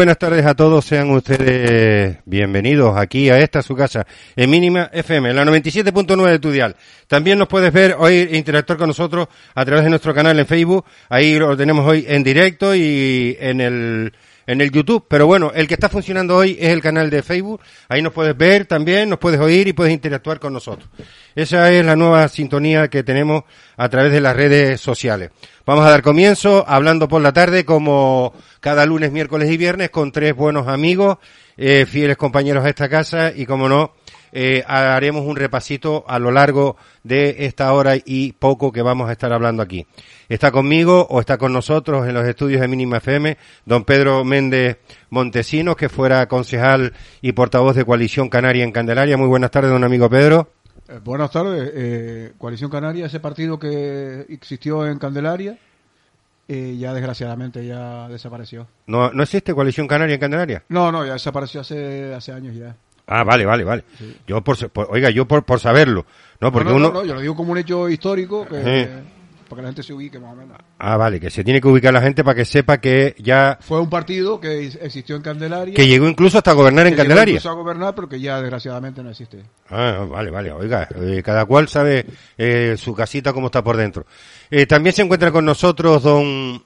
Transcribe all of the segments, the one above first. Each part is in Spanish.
Buenas tardes a todos, sean ustedes bienvenidos aquí a esta su casa, en Mínima FM, la 97.9 de tu dial. También nos puedes ver, oír e interactuar con nosotros a través de nuestro canal en Facebook, ahí lo tenemos hoy en directo y en el en el YouTube, pero bueno, el que está funcionando hoy es el canal de Facebook, ahí nos puedes ver también, nos puedes oír y puedes interactuar con nosotros. Esa es la nueva sintonía que tenemos a través de las redes sociales. Vamos a dar comienzo hablando por la tarde como cada lunes, miércoles y viernes con tres buenos amigos, eh, fieles compañeros de esta casa y como no, eh, haremos un repasito a lo largo de esta hora y poco que vamos a estar hablando aquí. Está conmigo o está con nosotros en los estudios de Mínima FM don Pedro Méndez Montesinos, que fuera concejal y portavoz de Coalición Canaria en Candelaria. Muy buenas tardes, don amigo Pedro. Eh, buenas tardes. Eh, Coalición Canaria, ese partido que existió en Candelaria, eh, ya desgraciadamente ya desapareció. ¿No, ¿No existe Coalición Canaria en Candelaria? No, no, ya desapareció hace, hace años ya. Ah, vale, vale, vale. Yo por, oiga, yo por, por saberlo, ¿no? Porque no, uno... no, yo lo digo como un hecho histórico que, para que la gente se ubique más o menos. Ah, vale, que se tiene que ubicar la gente para que sepa que ya... Fue un partido que existió en Candelaria. Que llegó incluso hasta gobernar en Candelaria. Llegó incluso a gobernar, pero que ya desgraciadamente no existe. Ah, vale, vale, oiga, eh, cada cual sabe eh, su casita cómo está por dentro. Eh, también se encuentra con nosotros don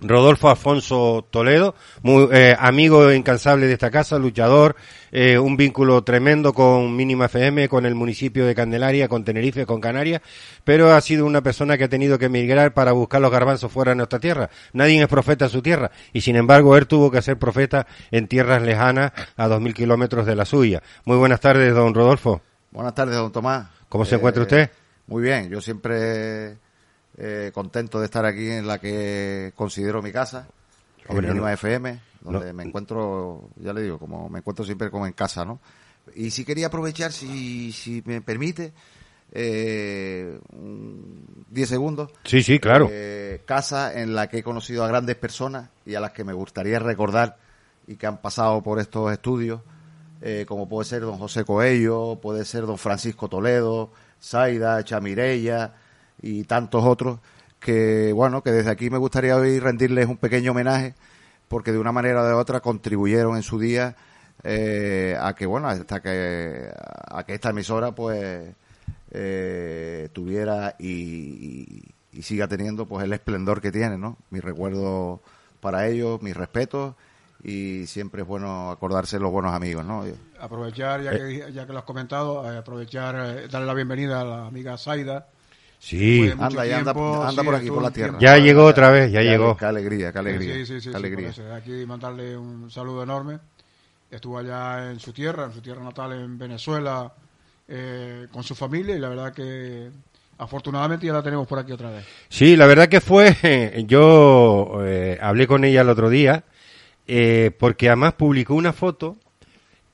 Rodolfo Afonso Toledo, muy, eh, amigo incansable de esta casa, luchador, eh, un vínculo tremendo con Mínima FM, con el municipio de Candelaria, con Tenerife, con Canarias, pero ha sido una persona que ha tenido que emigrar para buscar los garbanzos fuera de nuestra tierra. Nadie es profeta en su tierra, y sin embargo él tuvo que ser profeta en tierras lejanas a dos mil kilómetros de la suya. Muy buenas tardes, don Rodolfo. Buenas tardes, don Tomás. ¿Cómo se encuentra usted? Muy bien, yo siempre eh, contento de estar aquí en la que considero mi casa, Hombre, en no. FM, donde No. me encuentro, ya le digo, como me encuentro siempre como en casa, ¿no? Y sí quería aprovechar, si, si me permite, eh, un 10 segundos. Sí, sí, claro. Eh, casa en la que he conocido a grandes personas y a las que me gustaría recordar y que han pasado por estos estudios, eh, como puede ser don José Coello, puede ser don Francisco Toledo, Zaida, Chamirella y tantos otros que, bueno, que desde aquí me gustaría hoy rendirles un pequeño homenaje porque de una manera o de otra contribuyeron en su día eh, a que, bueno, hasta que, a que esta emisora, pues, eh, tuviera y, y- y siga teniendo, pues, el esplendor que tiene, ¿no? Mi recuerdo para ellos, mis respetos y siempre es bueno acordarse de los buenos amigos, ¿no? Aprovechar, ya que, ya que lo has comentado, eh, aprovechar, eh, darle la bienvenida a la amiga Zaida. Sí, Anda, ya anda, tiempo, anda sí, por aquí, por la tierra. ya llegó otra vez, ya llegó. Qué alegría, qué alegría. Sí, sí, sí, qué alegría. eso, Aquí mandarle un saludo enorme. Estuvo allá en su tierra, en su tierra natal en Venezuela, eh, con su familia y la verdad que afortunadamente ya la tenemos por aquí otra vez. Sí, la verdad que fue, yo eh, hablé con ella el otro día, eh, porque además publicó una foto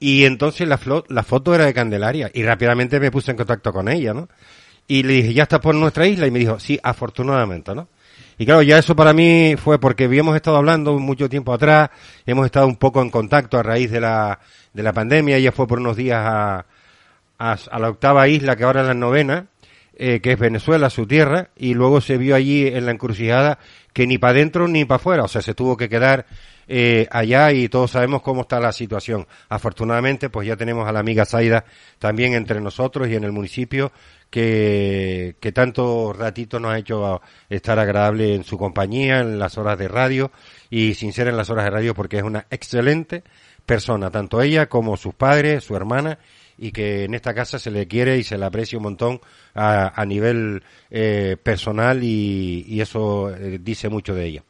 y entonces la, flo- la foto era de Candelaria y rápidamente me puse en contacto con ella, ¿no? Y le dije, ¿ya está por nuestra isla? Y me dijo, sí, afortunadamente, ¿no? Y claro, ya eso para mí fue porque habíamos estado hablando mucho tiempo atrás, hemos estado un poco en contacto a raíz de la, de la pandemia, ella fue por unos días a, a, a la octava isla, que ahora es la novena, eh, que es Venezuela, su tierra, y luego se vio allí en la encrucijada que ni para adentro ni para afuera, o sea, se tuvo que quedar eh, allá y todos sabemos cómo está la situación. Afortunadamente, pues ya tenemos a la amiga Zaida también entre nosotros y en el municipio que, que tanto ratito nos ha hecho estar agradable en su compañía, en las horas de radio y sin ser en las horas de radio porque es una excelente persona, tanto ella como sus padres, su hermana y que en esta casa se le quiere y se le aprecia un montón a, a nivel eh, personal y, y eso eh, dice mucho de ella.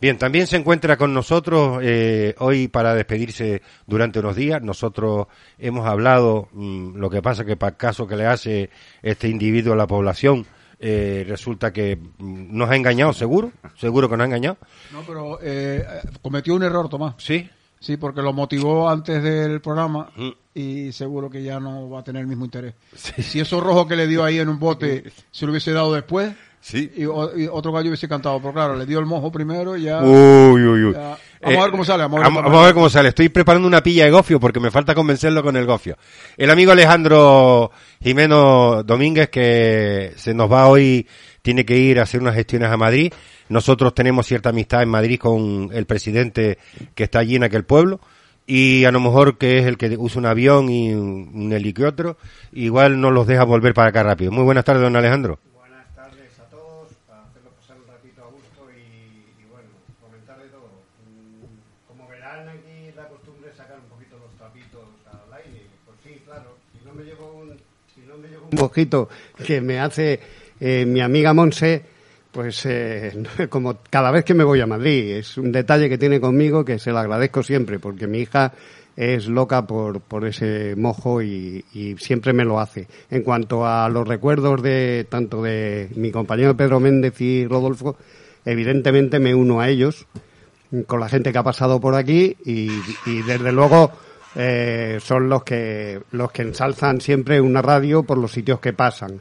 Bien, también se encuentra con nosotros eh, hoy para despedirse durante unos días. Nosotros hemos hablado, mm, lo que pasa que para el caso que le hace este individuo a la población, eh, resulta que mm, nos ha engañado, seguro, seguro que nos ha engañado. No, pero eh, cometió un error, Tomás. Sí, Sí, porque lo motivó antes del programa Mm. y seguro que ya no va a tener el mismo interés. Sí. Si esos rojos que le dio ahí en un bote se lo hubiese dado después sí. y, y otro gallo hubiese cantado, pero claro, le dio el mojo primero y ya... Uy, uy, uy. ya- Vamos a ver cómo sale. Vamos a ver, Vamos, a ver cómo sale. Estoy preparando una pilla de gofio porque me falta convencerlo con el gofio. El amigo Alejandro Jimeno Domínguez que se nos va hoy, tiene que ir a hacer unas gestiones a Madrid. Nosotros tenemos cierta amistad en Madrid con el presidente que está allí en aquel pueblo y a lo mejor que es el que usa un avión y un helicóptero, igual no los deja volver para acá rápido. Muy buenas tardes, don Alejandro. Buenas tardes a todos, para hacerlo pasar un ratito a gusto y, y bueno, comentar de todo. Mm, Como verán aquí la costumbre es sacar un poquito los trapitos al aire. Pues sí, claro, si no me llevo un, si no me llevo un poquito que me hace eh, mi amiga Monse, pues eh, como cada vez que me voy a Madrid, es un detalle que tiene conmigo que se lo agradezco siempre, porque mi hija es loca por, por ese mojo y, siempre me lo hace. En cuanto a los recuerdos de tanto de mi compañero Pedro Méndez y Rodolfo, evidentemente me uno a ellos con la gente que ha pasado por aquí y desde luego eh, son los que los que ensalzan siempre una radio por los sitios que pasan.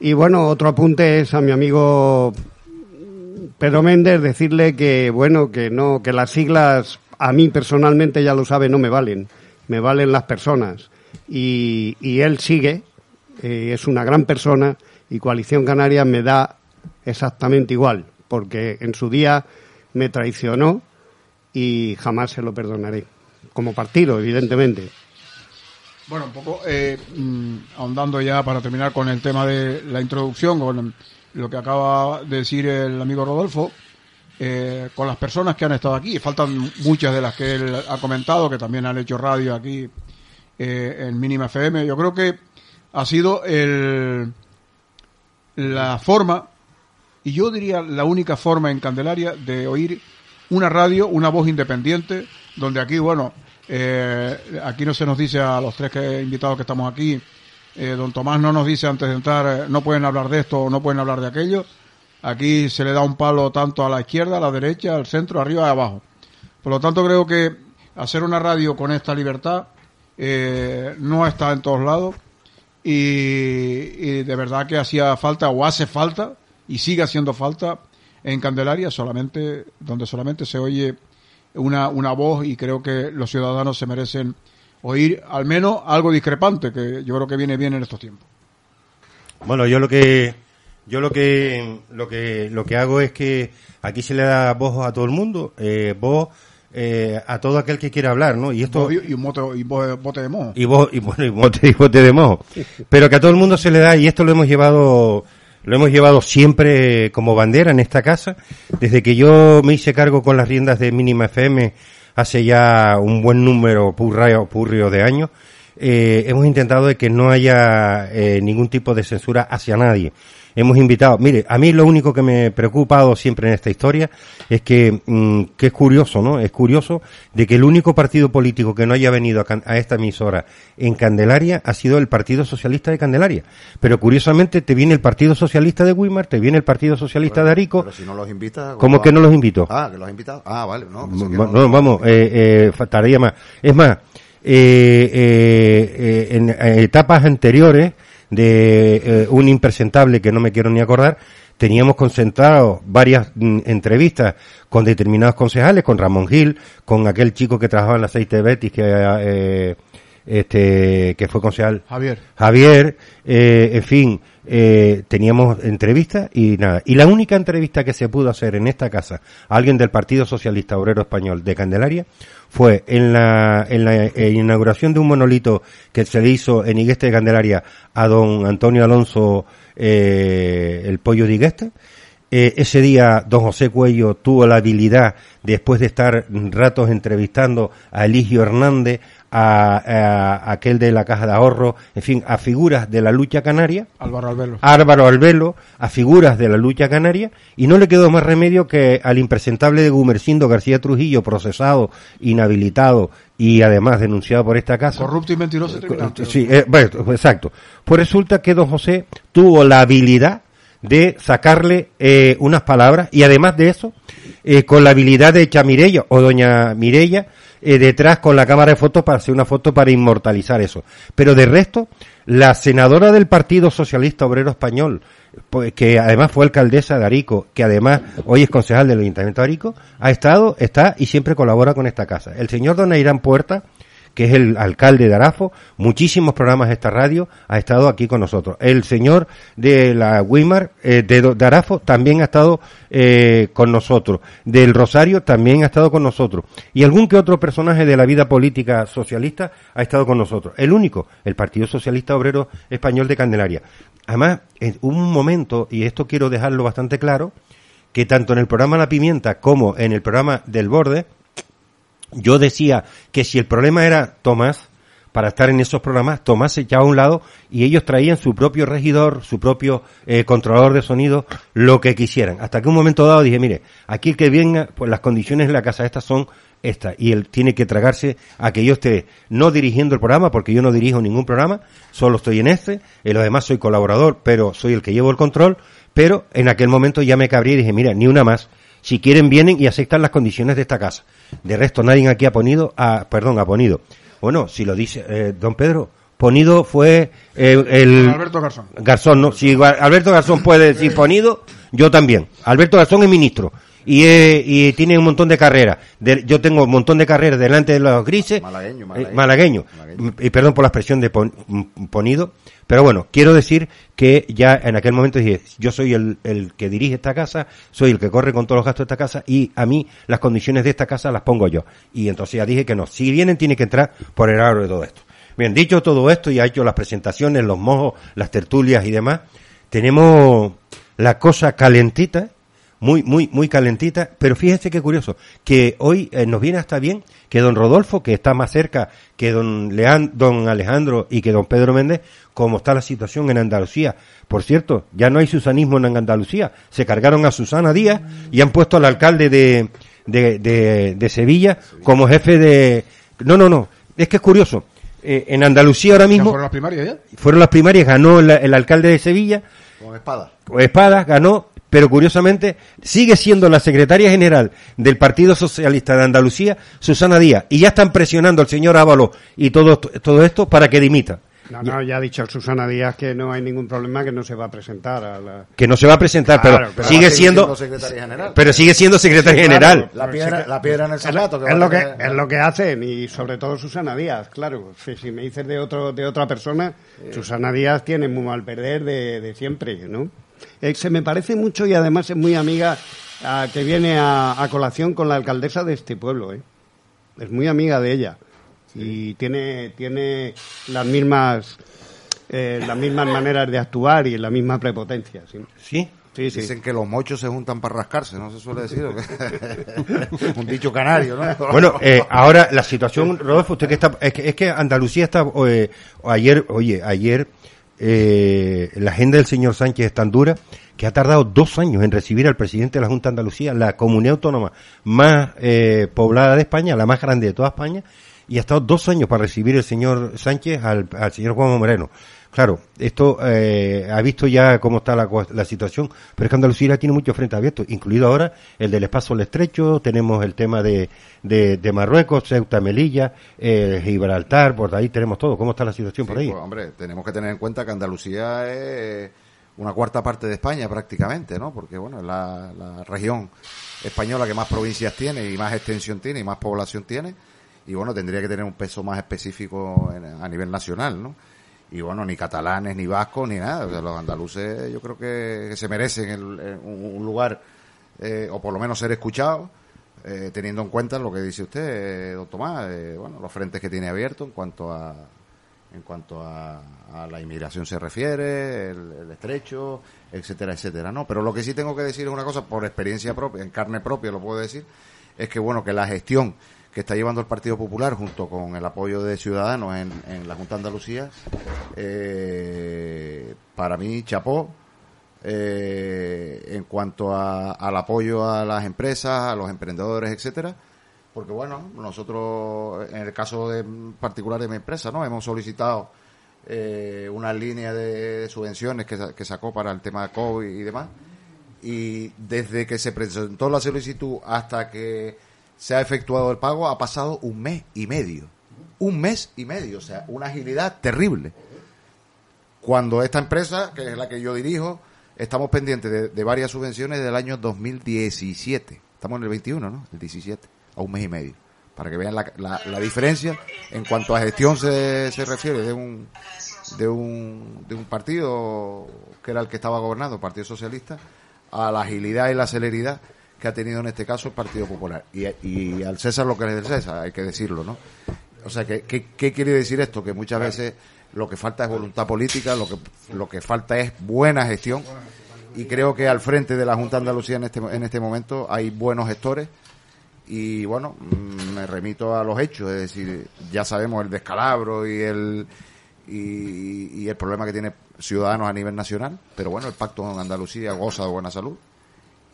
Y bueno, otro apunte es a mi amigo Pedro Méndez decirle que bueno que no que las siglas a mí personalmente ya lo sabe no me valen. Me valen las personas. Y, él sigue eh, es una gran persona y coalición canaria me da exactamente igual porque en su día me traicionó y jamás se lo perdonaré como partido evidentemente Bueno, un poco eh, mm, ahondando ya para terminar con el tema de la introducción, con lo que acaba de decir el amigo Rodolfo, eh, con las personas que han estado aquí, faltan muchas de las que él ha comentado, que también han hecho radio aquí eh, en Mínima FM. Yo creo que ha sido el, la forma, y yo diría la única forma en Candelaria de oír una radio, una voz independiente, donde aquí, bueno, eh, aquí no se nos dice a los tres que, invitados que estamos aquí, eh, don Tomás no nos dice antes de entrar, eh, no pueden hablar de esto o no pueden hablar de aquello. Aquí se le da un palo tanto a la izquierda, a la derecha, al centro, arriba y abajo. Por lo tanto, creo que hacer una radio con esta libertad eh, no está en todos lados y, y de verdad que hacía falta o hace falta y sigue haciendo falta en Candelaria solamente donde solamente se oye una, una voz y creo que los ciudadanos se merecen oír al menos algo discrepante que yo creo que viene bien en estos tiempos. Bueno, yo lo que yo lo que lo que lo que hago es que aquí se le da voz a todo el mundo, eh, voz eh, a todo aquel que quiera hablar, ¿no? Y esto y, un mote, y bo- bote de mojo. y vos y bueno y bote, y bote de mojo, pero que a todo el mundo se le da y esto lo hemos llevado lo hemos llevado siempre como bandera en esta casa desde que yo me hice cargo con las riendas de Mínima FM hace ya un buen número purrio, purrio de años eh, hemos intentado de que no haya eh, ningún tipo de censura hacia nadie. Hemos invitado, mire, a mí lo único que me ha preocupado siempre en esta historia es que, mm, que es curioso, ¿no? Es curioso de que el único partido político que no haya venido a, a esta emisora en Candelaria ha sido el Partido Socialista de Candelaria. Pero curiosamente te viene el Partido Socialista de Weimar, te viene el Partido Socialista de Arico. Pero si no los invita... ¿Cómo que no los invito? Ah, que los invitado. Ah, vale, no. que no. no, vamos, eh, eh, faltaría más. Es más, eh, eh, eh, en etapas anteriores de eh, un impresentable que no me quiero ni acordar, teníamos concentrado varias mm, entrevistas con determinados concejales, con Ramón Gil, con aquel chico que trabajaba en el aceite de Betis, que, eh, este, que fue concejal Javier. Javier, eh, en fin, eh, teníamos entrevistas y nada. Y la única entrevista que se pudo hacer en esta casa a alguien del Partido Socialista Obrero Español de Candelaria fue en la, en la eh, inauguración de un monolito que se le hizo en Igueste de Candelaria a don Antonio Alonso, eh, el pollo de Igueste. Eh, ese día don José Cuello tuvo la habilidad, después de estar ratos entrevistando a Eligio Hernández, a, aquel de la Caja de Ahorro, en fin, a figuras de la lucha canaria, Álvaro Albelo. Álvaro Albelo, a figuras de la lucha canaria, y no le quedó más remedio que al impresentable de Gumercindo García Trujillo, procesado, inhabilitado y además denunciado por esta casa. Corrupto y mentiroso. y criminal. Sí, eh, bueno, exacto. Pues resulta que don José tuvo la habilidad de sacarle eh, unas palabras y además de eso, eh, con la habilidad de hecha Mirella o doña Mirella, eh, detrás con la cámara de fotos para hacer una foto para inmortalizar eso. Pero de resto, la senadora del Partido Socialista Obrero Español, pues, que además fue alcaldesa de Arico, que además hoy es concejal del Ayuntamiento de Arico, ha estado, está y siempre colabora con esta casa. El señor Don Irán Puerta, que es el alcalde de Arafo, muchísimos programas de esta radio, ha estado aquí con nosotros. El señor de la Wimar, eh, de, de, Arafo, también ha estado eh, con nosotros. Del Rosario también ha estado con nosotros. Y algún que otro personaje de la vida política socialista ha estado con nosotros. El único, el Partido Socialista Obrero Español de Candelaria. Además, en un momento, y esto quiero dejarlo bastante claro, que tanto en el programa La Pimienta como en el programa del Borde, yo decía que si el problema era Tomás, para estar en esos programas, Tomás se echaba a un lado y ellos traían su propio regidor, su propio eh, controlador de sonido, lo que quisieran. Hasta que un momento dado dije, mire, aquí el que venga, pues las condiciones de la casa estas son estas. Y él tiene que tragarse a que yo esté no dirigiendo el programa, porque yo no dirijo ningún programa, solo estoy en este, en los demás soy colaborador, pero soy el que llevo el control, pero en aquel momento ya me cabrí y dije, mira, ni una más. Si quieren vienen y aceptan las condiciones de esta casa. De resto nadie aquí ha ponido, a, perdón, ha ponido. Bueno, si lo dice eh, don Pedro, ponido fue eh, el Alberto Garzón. Garzón, no, si Alberto Garzón puede decir ponido, yo también. Alberto Garzón es ministro y, eh, y tiene un montón de carreras. De, yo tengo un montón de carreras delante de los grises. Malagueño, eh, malagueño. Y perdón por la expresión de pon- ponido. Pero bueno, quiero decir que ya en aquel momento dije, yo soy el, el que dirige esta casa, soy el que corre con todos los gastos de esta casa y a mí las condiciones de esta casa las pongo yo. Y entonces ya dije que no, si vienen tiene que entrar por el aro de todo esto. Bien, dicho todo esto y ha hecho las presentaciones, los mojos, las tertulias y demás, tenemos la cosa calentita, muy, muy, muy calentita, pero fíjense qué curioso, que hoy eh, nos viene hasta bien que don Rodolfo, que está más cerca que don, Lean, don Alejandro y que don Pedro Méndez, como está la situación en Andalucía. Por cierto, ya no hay susanismo en Andalucía, se cargaron a Susana Díaz y han puesto al alcalde de, de, de, de Sevilla como jefe de... No, no, no, es que es curioso. Eh, en Andalucía ahora ¿Ya mismo fueron las primarias ya? fueron las primarias, ganó el, el alcalde de Sevilla, Con espada. Espadas ganó, pero curiosamente sigue siendo la secretaria general del Partido Socialista de Andalucía, Susana Díaz, y ya están presionando al señor Ávalo y todo, todo esto para que dimita. No, no, ya ha dicho Susana Díaz que no hay ningún problema, que no se va a presentar a la... Que no se va a presentar, Claro, pero, pero sigue siendo, siendo secretaria general. pero sigue siendo secretaria Sí, claro. general. La piedra, la piedra en el zapato. que Es lo que tener- es lo que hacen y sobre todo Susana Díaz, claro. Si, si me dices de otro de otra persona, Susana Díaz tiene muy mal perder de, de siempre, ¿no? Eh, se me parece mucho y además es muy amiga ah, que viene a, a colación con la alcaldesa de este pueblo, ¿eh? Es muy amiga de ella y tiene tiene las mismas eh, las mismas maneras de actuar y la misma prepotencia, ¿sí? ¿Sí? Sí, sí. Dicen que los mochos se juntan para rascarse, no se suele decir. Un dicho canario, ¿no? Bueno, eh, ahora la situación, Rodolfo, usted que está, es que, es que Andalucía está, eh, ayer, oye, ayer, eh, la agenda del señor Sánchez es tan dura que ha tardado dos años en recibir al presidente de la Junta de Andalucía, la comunidad autónoma más eh, poblada de España, la más grande de toda España, y ha estado dos años para recibir el señor Sánchez al, al señor Juan Moreno. Claro, esto eh, ha visto ya cómo está la, la situación, pero es que Andalucía tiene muchos frentes abiertos, incluido ahora el del espacio del estrecho, tenemos el tema de, de, de Marruecos, Ceuta, Melilla, eh, Gibraltar, por ahí tenemos todo. ¿Cómo está la situación por ahí? pues, hombre, tenemos que tener en cuenta que Andalucía es una cuarta parte de España prácticamente, ¿no? Porque, bueno, es la, la región española que más provincias tiene y más extensión tiene y más población tiene. Y, bueno, tendría que tener un peso más específico en- a nivel nacional, ¿no? Y, bueno, ni catalanes, ni vascos, ni nada. O sea, los andaluces yo creo que, se merecen el- un, lugar, eh, o por lo menos ser escuchados. eh, teniendo en cuenta lo que dice usted, eh, don Tomás, eh, bueno, los frentes que tiene abiertos en cuanto a, en cuanto a, a la inmigración se refiere, el, el estrecho, etcétera, etcétera, ¿no? Pero lo que sí tengo que decir es una cosa, por experiencia propia, en carne propia lo puedo decir, es que bueno, que la gestión que está llevando el Partido Popular junto con el apoyo de Ciudadanos en, en la Junta de Andalucía, eh, para mí, chapó, eh, en cuanto a- al apoyo a las empresas, a los emprendedores, etcétera, porque bueno, nosotros, en el caso de, particular de mi empresa, ¿no? Hemos solicitado eh, una línea de subvenciones que, que sacó para el tema de COVID y demás. Y desde que se presentó la solicitud hasta que se ha efectuado el pago, ha pasado un mes y medio. Un mes y medio, o sea, una agilidad terrible. Cuando esta empresa, que es la que yo dirijo, estamos pendientes de, varias subvenciones del año 2017. Estamos en el 21, ¿no? El 17, a un mes y medio. Para que vean la, la- la diferencia en cuanto a gestión se, se refiere de un, de un, de un partido que era el que estaba gobernando, el Partido Socialista, a la agilidad y la celeridad que ha tenido en este caso el Partido Popular. Y, y al César lo que es del César, hay que decirlo, ¿no? O sea, ¿qué, qué, qué quiere decir esto? Que muchas veces lo que falta es voluntad política, lo que, lo que falta es buena gestión. Y creo que al frente de la Junta de Andalucía en este, en este momento hay buenos gestores. Y bueno, mm, me remito a los hechos, es decir, ya sabemos el descalabro y el, y, y el problema que tiene Ciudadanos a nivel nacional, pero bueno, el pacto Andalucía goza de buena salud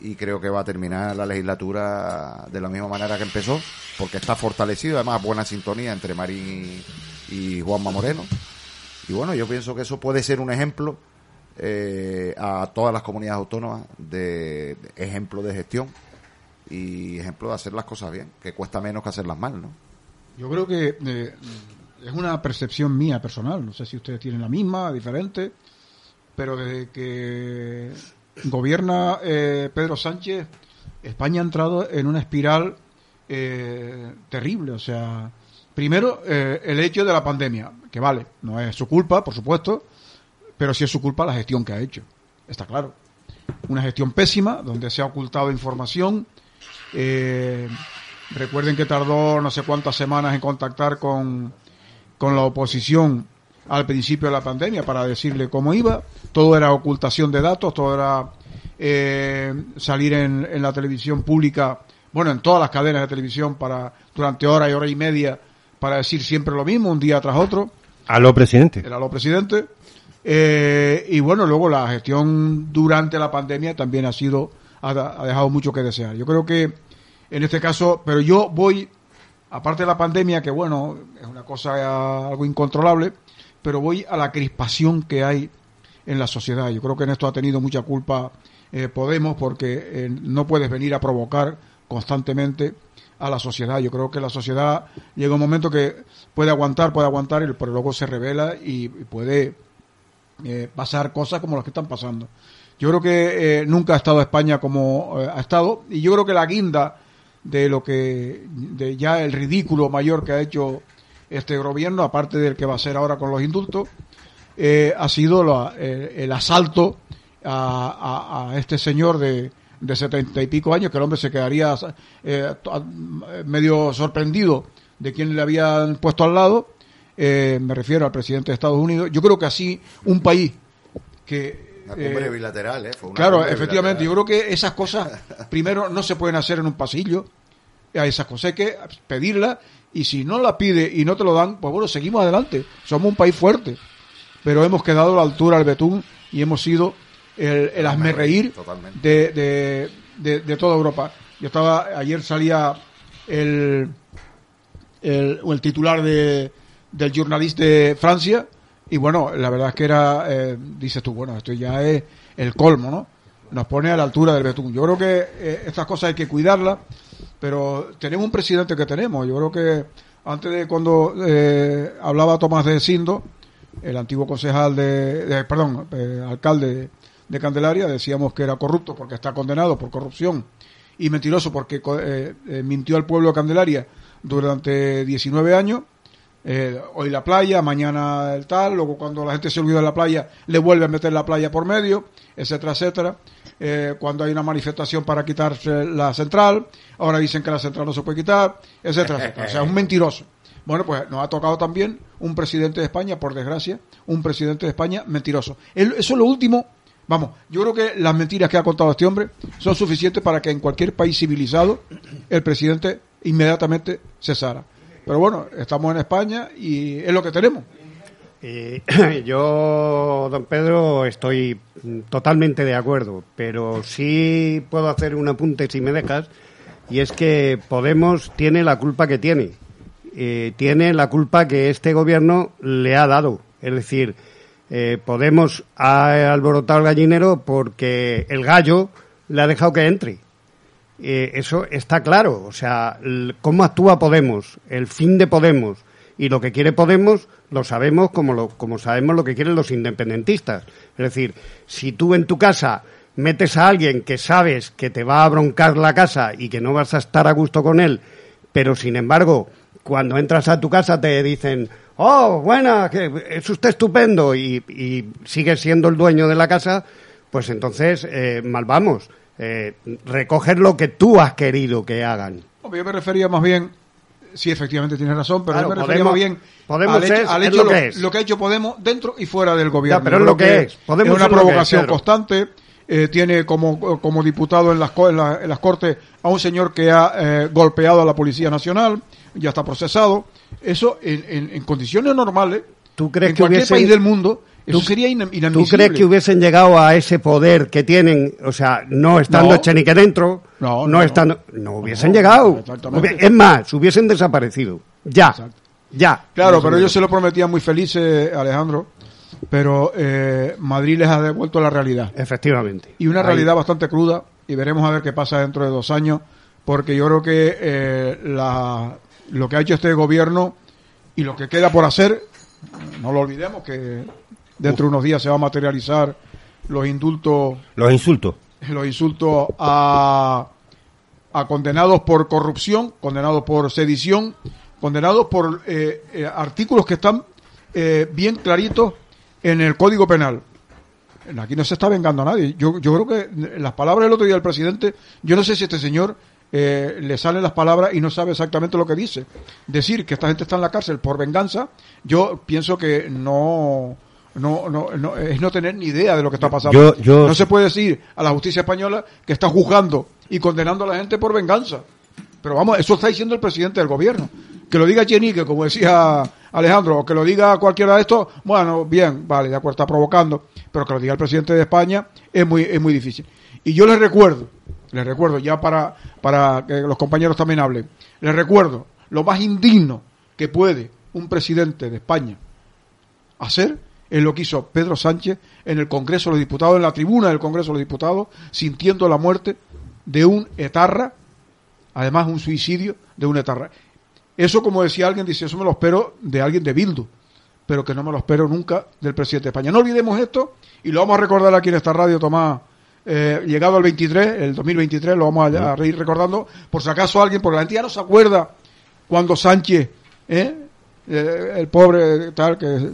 y creo que va a terminar la legislatura de la misma manera que empezó, porque está fortalecido, además buena sintonía entre Marín y, y Juanma Moreno. Y bueno, yo pienso que eso puede ser un ejemplo eh, a todas las comunidades autónomas de, ejemplo de gestión y ejemplo de hacer las cosas bien, que cuesta menos que hacerlas mal, ¿no? Yo creo que eh, es una percepción mía personal. No sé si ustedes tienen la misma, diferente, pero desde que gobierna eh, Pedro Sánchez, España ha entrado en una espiral eh, terrible. O sea, primero eh, el hecho de la pandemia, que vale, no es su culpa, por supuesto, pero sí es su culpa la gestión que ha hecho. Está claro. Una gestión pésima, donde se ha ocultado información. Recuerden que tardó no sé cuántas semanas en contactar con, con la oposición al principio de la pandemia para decirle cómo iba. Todo era ocultación de datos, todo era eh, salir en, en la televisión pública, bueno, en todas las cadenas de televisión para durante hora y hora y media para decir siempre lo mismo, un día tras otro A lo presidente. era lo presidente. Eh, y bueno, luego la gestión durante la pandemia también ha sido, ha, ha dejado mucho que desear. Yo creo que en este caso, pero yo voy, aparte de la pandemia, que bueno, es una cosa eh, algo incontrolable, pero voy a la crispación que hay en la sociedad. Yo creo que en esto ha tenido mucha culpa eh, Podemos porque eh, no puedes venir a provocar constantemente a la sociedad. Yo creo que la sociedad llega un momento que puede aguantar, puede aguantar, pero luego se revela y, y puede eh, pasar cosas como las que están pasando. Yo creo que eh, nunca ha estado España como eh, ha estado y yo creo que la guinda de lo que de ya el ridículo mayor que ha hecho este gobierno, aparte del que va a hacer ahora con los indultos, eh, ha sido la- eh, el asalto a, a- a este señor de de setenta y pico años, que el hombre se quedaría eh, medio sorprendido de quién le habían puesto al lado. Eh, me refiero al presidente de Estados Unidos. Yo creo que así un país que Una cumbre eh, bilateral, ¿eh? Fue una Claro, efectivamente. Yo creo que esas cosas, primero, no se pueden hacer en un pasillo. A esas cosas hay que pedirlas. Y si no la pide y no te lo dan, pues bueno, seguimos adelante. Somos un país fuerte. Pero hemos quedado a la altura del betún y hemos sido el, el hazme reír de, de, de, de toda Europa. Yo estaba, ayer salía el, el, o el titular de, del Journaliste de Francia y bueno, la verdad es que era, eh, dices tú, bueno, esto ya es el colmo, ¿no? Nos pone a la altura del betún. Yo creo que eh, estas cosas hay que cuidarlas, pero tenemos un presidente que tenemos. Yo creo que antes de cuando eh, hablaba Tomás de Sindo, el antiguo concejal de, de- perdón, eh, alcalde de Candelaria, decíamos que era corrupto porque está condenado por corrupción y mentiroso porque eh, eh, mintió al pueblo de Candelaria durante 19 años. Eh, hoy la playa, mañana el tal, luego cuando la gente se olvida de la playa, le vuelve a meter la playa por medio, etcétera, etcétera. Cuando hay una manifestación para quitarse la central, ahora dicen que la central no se puede quitar, etcétera, etcétera. O sea, un mentiroso. Bueno, pues nos ha tocado también un presidente de España, por desgracia, un presidente de España mentiroso. Eso es lo último. Vamos, yo creo que las mentiras que ha contado este hombre son suficientes para que en cualquier país civilizado el presidente inmediatamente cesara. Pero bueno, estamos en España y es lo que tenemos. Eh, yo, don Pedro, estoy totalmente de acuerdo, pero sí puedo hacer un apunte si me dejas, y es que Podemos tiene la culpa que tiene. Eh, tiene la culpa que este gobierno le ha dado. Es decir, eh, Podemos ha alborotado el gallinero porque el gallo le ha dejado que entre. eh, eso está claro. O sea, cómo actúa Podemos, el fin de Podemos y lo que quiere Podemos lo sabemos como, lo, como sabemos lo que quieren los independentistas. Es decir, si tú en tu casa metes a alguien que sabes que te va a broncar la casa y que no vas a estar a gusto con él, pero sin embargo, cuando entras a tu casa te dicen, oh, buena, que es usted estupendo y, y sigues siendo el dueño de la casa, pues entonces eh, mal vamos. Eh, recoger lo que tú has querido que hagan. Yo me refería más bien, sí, efectivamente tienes razón, pero Claro, yo me refería Podemos- más bien Podemos al hecho, es- al es hecho lo lo, que es. lo que ha hecho Podemos dentro y fuera del gobierno. Ya, pero es lo que es. Podemos es una provocación constante. eh, tiene como, como diputado en las, en, la- en las Cortes a un señor que ha eh, golpeado a la Policía Nacional, ya está procesado. Eso en, en- en condiciones normales, ¿Tú crees en que cualquier hubiesen- país del mundo, eso sería ina- ¿Tú inadmisible. crees que hubiesen llegado a ese poder que tienen, o sea, no estando No. Echenique dentro, No, no, no, estando, no hubiesen llegado? Es más, hubiesen desaparecido. Ya, Exacto. ya. Claro, pero ellos se lo prometían muy felices, Alejandro, pero eh, Madrid les ha devuelto la realidad. Efectivamente. Y una Ahí. realidad bastante cruda, y veremos a ver qué pasa dentro de dos años, porque yo creo que eh, la, lo que ha hecho este gobierno y lo que queda por hacer, no lo olvidemos, que dentro de unos días se va a materializar los indultos Los insultos. los insultos a, a condenados por corrupción, condenados por sedición, condenados por eh, eh, artículos que están eh, bien claritos en el Código Penal. Aquí no se está vengando a nadie. Yo, yo creo que las palabras del otro día del presidente, yo no sé si este señor eh, le salen las palabras y no sabe exactamente lo que dice. Decir que esta gente está en la cárcel por venganza, yo pienso que no, no, no, no- es no tener ni idea de lo que está pasando. Yo- yo- no se puede decir a la justicia española que está juzgando y condenando a la gente por venganza. Pero vamos, eso está diciendo el presidente del gobierno. Que lo diga Chenique, como decía Alejandro, o que lo diga cualquiera de estos, bueno, bien, vale, de acuerdo, está provocando. Pero que lo diga el presidente de España es muy, es muy difícil. Y yo les recuerdo, les recuerdo, ya para, para que los compañeros también hablen, les recuerdo lo más indigno que puede un presidente de España hacer es lo que hizo Pedro Sánchez en el Congreso de los Diputados, en la tribuna del Congreso de los Diputados, sintiendo la muerte de un etarra, además un suicidio de un etarra. Eso, como decía alguien, dice, eso me lo espero de alguien de Bildu, pero que no me lo espero nunca del presidente de España. No olvidemos esto y lo vamos a recordar aquí en esta radio, Tomás. Eh, llegado al 23, el 2023, lo vamos a, a ir recordando, por si acaso alguien, porque la gente ya no se acuerda cuando Sánchez, ¿eh? Eh, el pobre tal que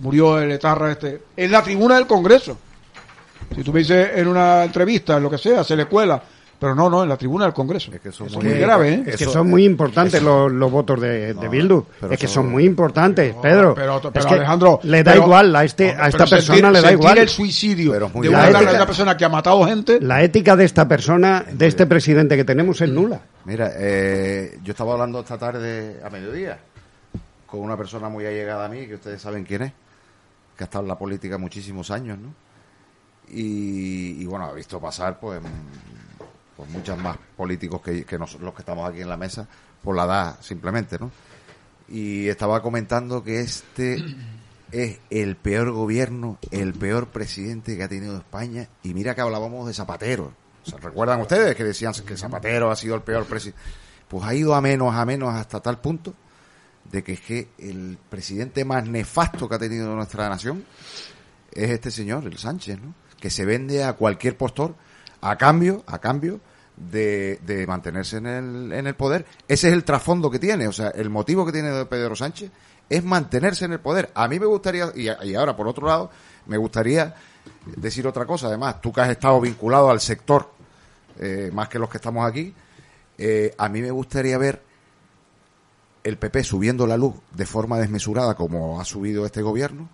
murió el etarra este, en la tribuna del Congreso. Si tú me dices en una entrevista, en lo que sea, se le cuela. Pero no, no, en la tribuna del Congreso. Es que es es muy muy- grave, ¿eh? Es que son muy importantes los, los votos de, de Bildu. Es que son muy importantes, No, Pedro. pero, Es pero que Alejandro, le da pero- igual a, este, a esta persona, sentir- le da sentir igual. el suicidio Pero es muy de una, grave. de una persona que ha matado gente. La ética de esta persona, de este presidente que tenemos es nula. Mira, eh, yo estaba hablando esta tarde a mediodía con una persona muy allegada a mí, que ustedes saben quién es, que ha estado en la política muchísimos años, ¿no? Y, y, bueno, ha visto pasar pues, pues muchas más políticos que, que nos- los que estamos aquí en la mesa, por la edad simplemente, ¿no? Y estaba comentando que este es el peor gobierno, el peor presidente que ha tenido España. Y mira que hablábamos de Zapatero. ¿Se recuerdan ustedes que decían que Zapatero ha sido el peor presidente? Pues ha ido a menos, a menos hasta tal punto de que es que el presidente más nefasto que ha tenido nuestra nación es este señor, el Sánchez, ¿no? Que se vende a cualquier postor a cambio, a cambio de, de mantenerse en el, en el poder. Ese es el trasfondo que tiene, o sea, el motivo que tiene Pedro Sánchez es mantenerse en el poder. A mí me gustaría, y, y ahora por otro lado, me gustaría decir otra cosa, además, tú que has estado vinculado al sector, eh, más que los que estamos aquí, eh, a mí me gustaría ver el PP subiendo la luz de forma desmesurada como ha subido este gobierno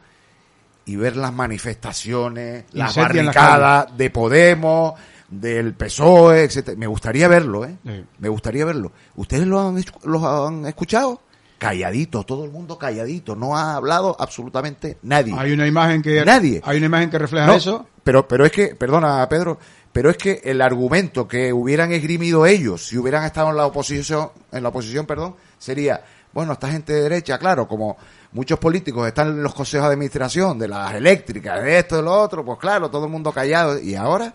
y ver las manifestaciones, las la barricadas de Podemos, del PSOE, etcétera. Me gustaría verlo, ¿eh? Sí. Me gustaría verlo. ¿Ustedes lo han, los han escuchado? Calladito, todo el mundo calladito. No ha hablado absolutamente nadie. Hay una imagen que Nadie. hay una imagen que refleja No, eso. Pero, pero es que, perdona Pedro, pero es que el argumento que hubieran esgrimido ellos, si hubieran estado en la oposición, en la oposición, perdón, sería, bueno, esta gente de derecha, claro, como muchos políticos están en los consejos de administración de las eléctricas, de esto, de lo otro, pues claro, todo el mundo callado. Y ahora,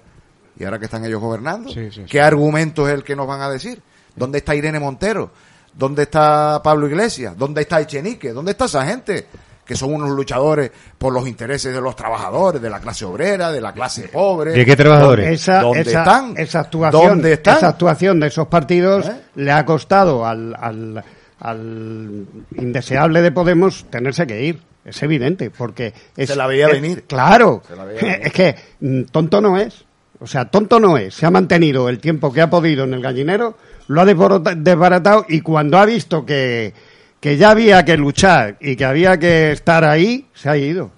y ahora que están ellos gobernando, Sí, sí, sí. ¿qué argumento es el que nos van a decir? ¿Dónde está Irene Montero? ¿Dónde está Pablo Iglesias? ¿Dónde está Echenique? ¿Dónde está esa gente? Que son unos luchadores por los intereses de los trabajadores, de la clase obrera, de la clase pobre. ¿De qué trabajadores? Esa, ¿Dónde esa, están? esa actuación, ¿Dónde están? esa actuación de esos partidos ¿Eh? le ha costado al, al, al indeseable de Podemos tenerse que ir. Es evidente, porque es, Se la veía es- venir. Claro, Se la veía venir. es que mm, tonto no es. O sea, tonto no es. Se ha mantenido el tiempo que ha podido en el gallinero, lo ha desbaratado y cuando ha visto que, que ya había que luchar y que había que estar ahí, se ha ido.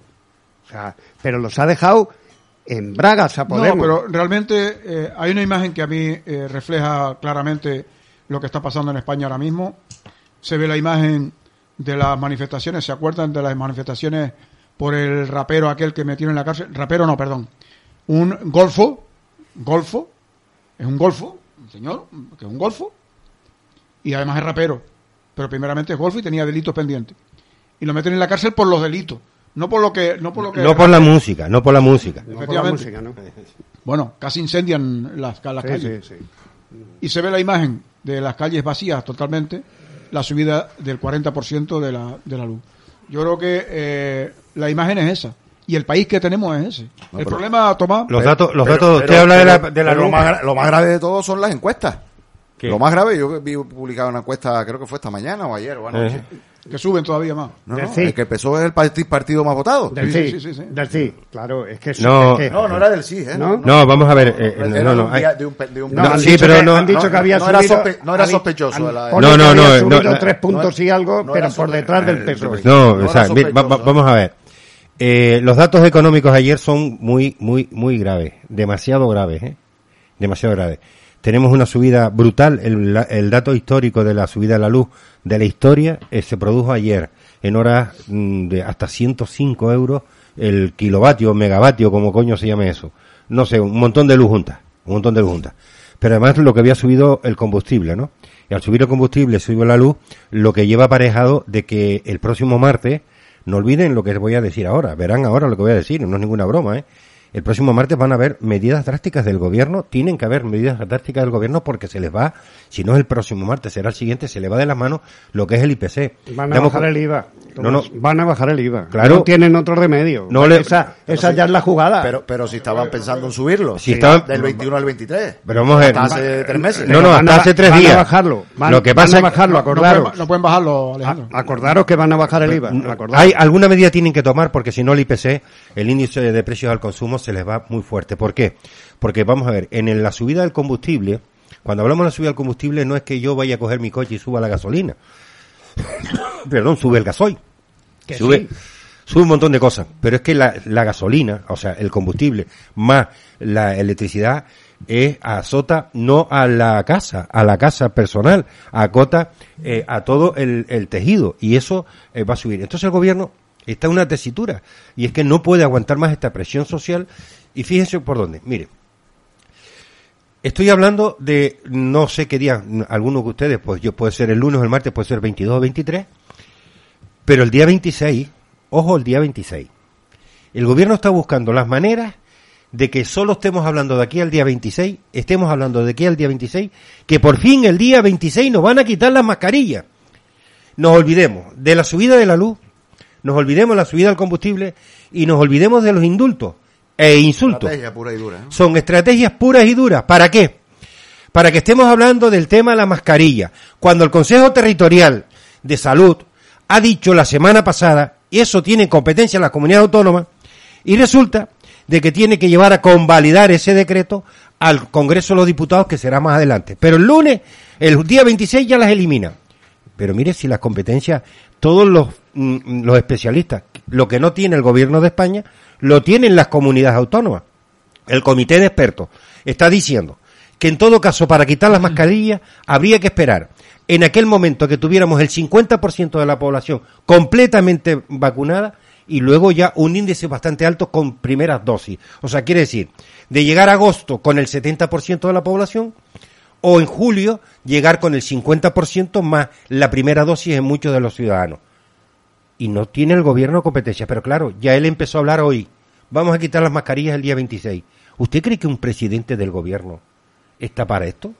O sea, pero los ha dejado en bragas a Podemos. No, pero realmente eh, hay una imagen que a mí eh, refleja claramente lo que está pasando en España ahora mismo. Se ve la imagen de las manifestaciones, ¿se acuerdan de las manifestaciones por el rapero aquel que metieron en la cárcel? Rapero no, perdón. Un golfo, golfo, es un golfo, un señor, que es un golfo, y además es rapero, pero primeramente es golfo y tenía delitos pendientes. Y lo meten en la cárcel por los delitos, no por lo que... No por, lo que No por la música, no por la música. No por la música, ¿no? Bueno, casi incendian las, las Sí, calles. sí, sí. Y se ve la imagen de las calles vacías totalmente, la subida del 40% de la, de la luz. Yo creo que eh, la imagen es esa. Y el país que tenemos es ese. el problema, Tomás, Los datos, los Pero- datos, pero- usted habla de la, pero- de la pero lo, más, gra- lo más grave de todo son las encuestas. ¿Qué? Lo más grave, yo vi publicado una encuesta, creo que fue esta mañana o ayer o anoche. Eh. que suben todavía más. No, Del no, sí. el que el PSOE es el parti- partido más votado. Del Sí, sí, sí, sí, sí. del sí, claro, es que eso- No. es que- No, no era del sí, ¿eh? ¿No? No, vamos a ver. eh, Era no, no, un hay- día- de un pe- de un- No, han sí, dicho pero que, no- han dicho que había no era subido, sospe- no era han- sospechoso han- la- pone No, no, había no, subido no, tres no, puntos y algo, no pero por detrás del eh, PSOE. No, o sea, vamos a ver. Eh, los datos económicos ayer son muy, muy, muy graves, demasiado graves, ¿eh? demasiado graves. Tenemos una subida brutal, el, el dato histórico de la subida de la luz de la historia eh, se produjo ayer en horas mm, de hasta 105 euros el kilovatio, megavatio, como coño se llame eso. No sé, un montón de luz juntas, un montón de luz juntas. Pero además lo que había subido el combustible, ¿no? Y al subir el combustible, sube la luz, lo que lleva aparejado de que el próximo martes, no olviden lo que les voy a decir ahora, verán ahora lo que voy a decir, no es ninguna broma, ¿eh? El próximo martes van a haber medidas drásticas del gobierno, tienen que haber medidas drásticas del gobierno porque se les va, si no es el próximo martes, será el siguiente, se le va de las manos lo que es el IPC. Van a Damos bajar el IVA. No, no. Van a bajar el IVA. Claro. No tienen otro remedio. No le- esa esa ya es la jugada. Pero, pero si estaban pensando en subirlo. Si estaban- Del 21 al 23. Pero vamos a ver. Hasta hace tres meses. No, no, van hasta a- hace tres van a días. bajarlo. Van- lo que van pasa a es que- bajarlo, No acordaros. pueden, no pueden bajarlo, Alejandro. A- acordaros que van a bajar el IVA. acordaros. Hay alguna medida tienen que tomar porque si no el IPC, el índice de precios al consumo se les va muy fuerte. ¿Por qué? Porque vamos a ver, en la subida del combustible, cuando hablamos de la subida del combustible no es que yo vaya a coger mi coche y suba la gasolina. Perdón, sube el gasoil. Que sube, sí. sube un montón de cosas, pero es que la, la gasolina, o sea, el combustible más la electricidad es azota no a la casa, a la casa personal, acota eh, a todo el, el tejido y eso eh, va a subir. Entonces el gobierno está una tesitura y es que no puede aguantar más esta presión social y fíjense por dónde. Mire, estoy hablando de no sé qué día, algunos de ustedes, pues yo puede ser el lunes o el martes, puede ser 22 o 23, pero el día 26, ojo, el día 26, el gobierno está buscando las maneras de que solo estemos hablando de aquí al día 26, estemos hablando de aquí al día 26, que por fin el día 26 nos van a quitar las mascarillas. Nos olvidemos de la subida de la luz, nos olvidemos de la subida del combustible y nos olvidemos de los indultos e insultos. Estrategia pura y dura. ¿eh? Son estrategias puras y duras. ¿Para qué? Para que estemos hablando del tema de la mascarilla. Cuando el Consejo Territorial de Salud ha dicho la semana pasada, y eso tiene competencia en la comunidad autónoma, y resulta de que tiene que llevar a convalidar ese decreto al Congreso de los Diputados, que será más adelante. Pero el lunes, el día 26 ya las elimina. Pero mire si las competencias, todos los, mm, los especialistas, lo que no tiene el gobierno de España, lo tienen las comunidades autónomas. El comité de expertos está diciendo que en todo caso para quitar las mascarillas habría que esperar en aquel momento que tuviéramos el 50% de la población completamente vacunada y luego ya un índice bastante alto con primeras dosis. O sea, quiere decir, de llegar a agosto con el 70% de la población o en julio llegar con el 50% más la primera dosis en muchos de los ciudadanos. Y no tiene el gobierno competencia, pero claro, ya él empezó a hablar hoy. Vamos a quitar las mascarillas el día 26. ¿Usted cree que un presidente del gobierno está para esto?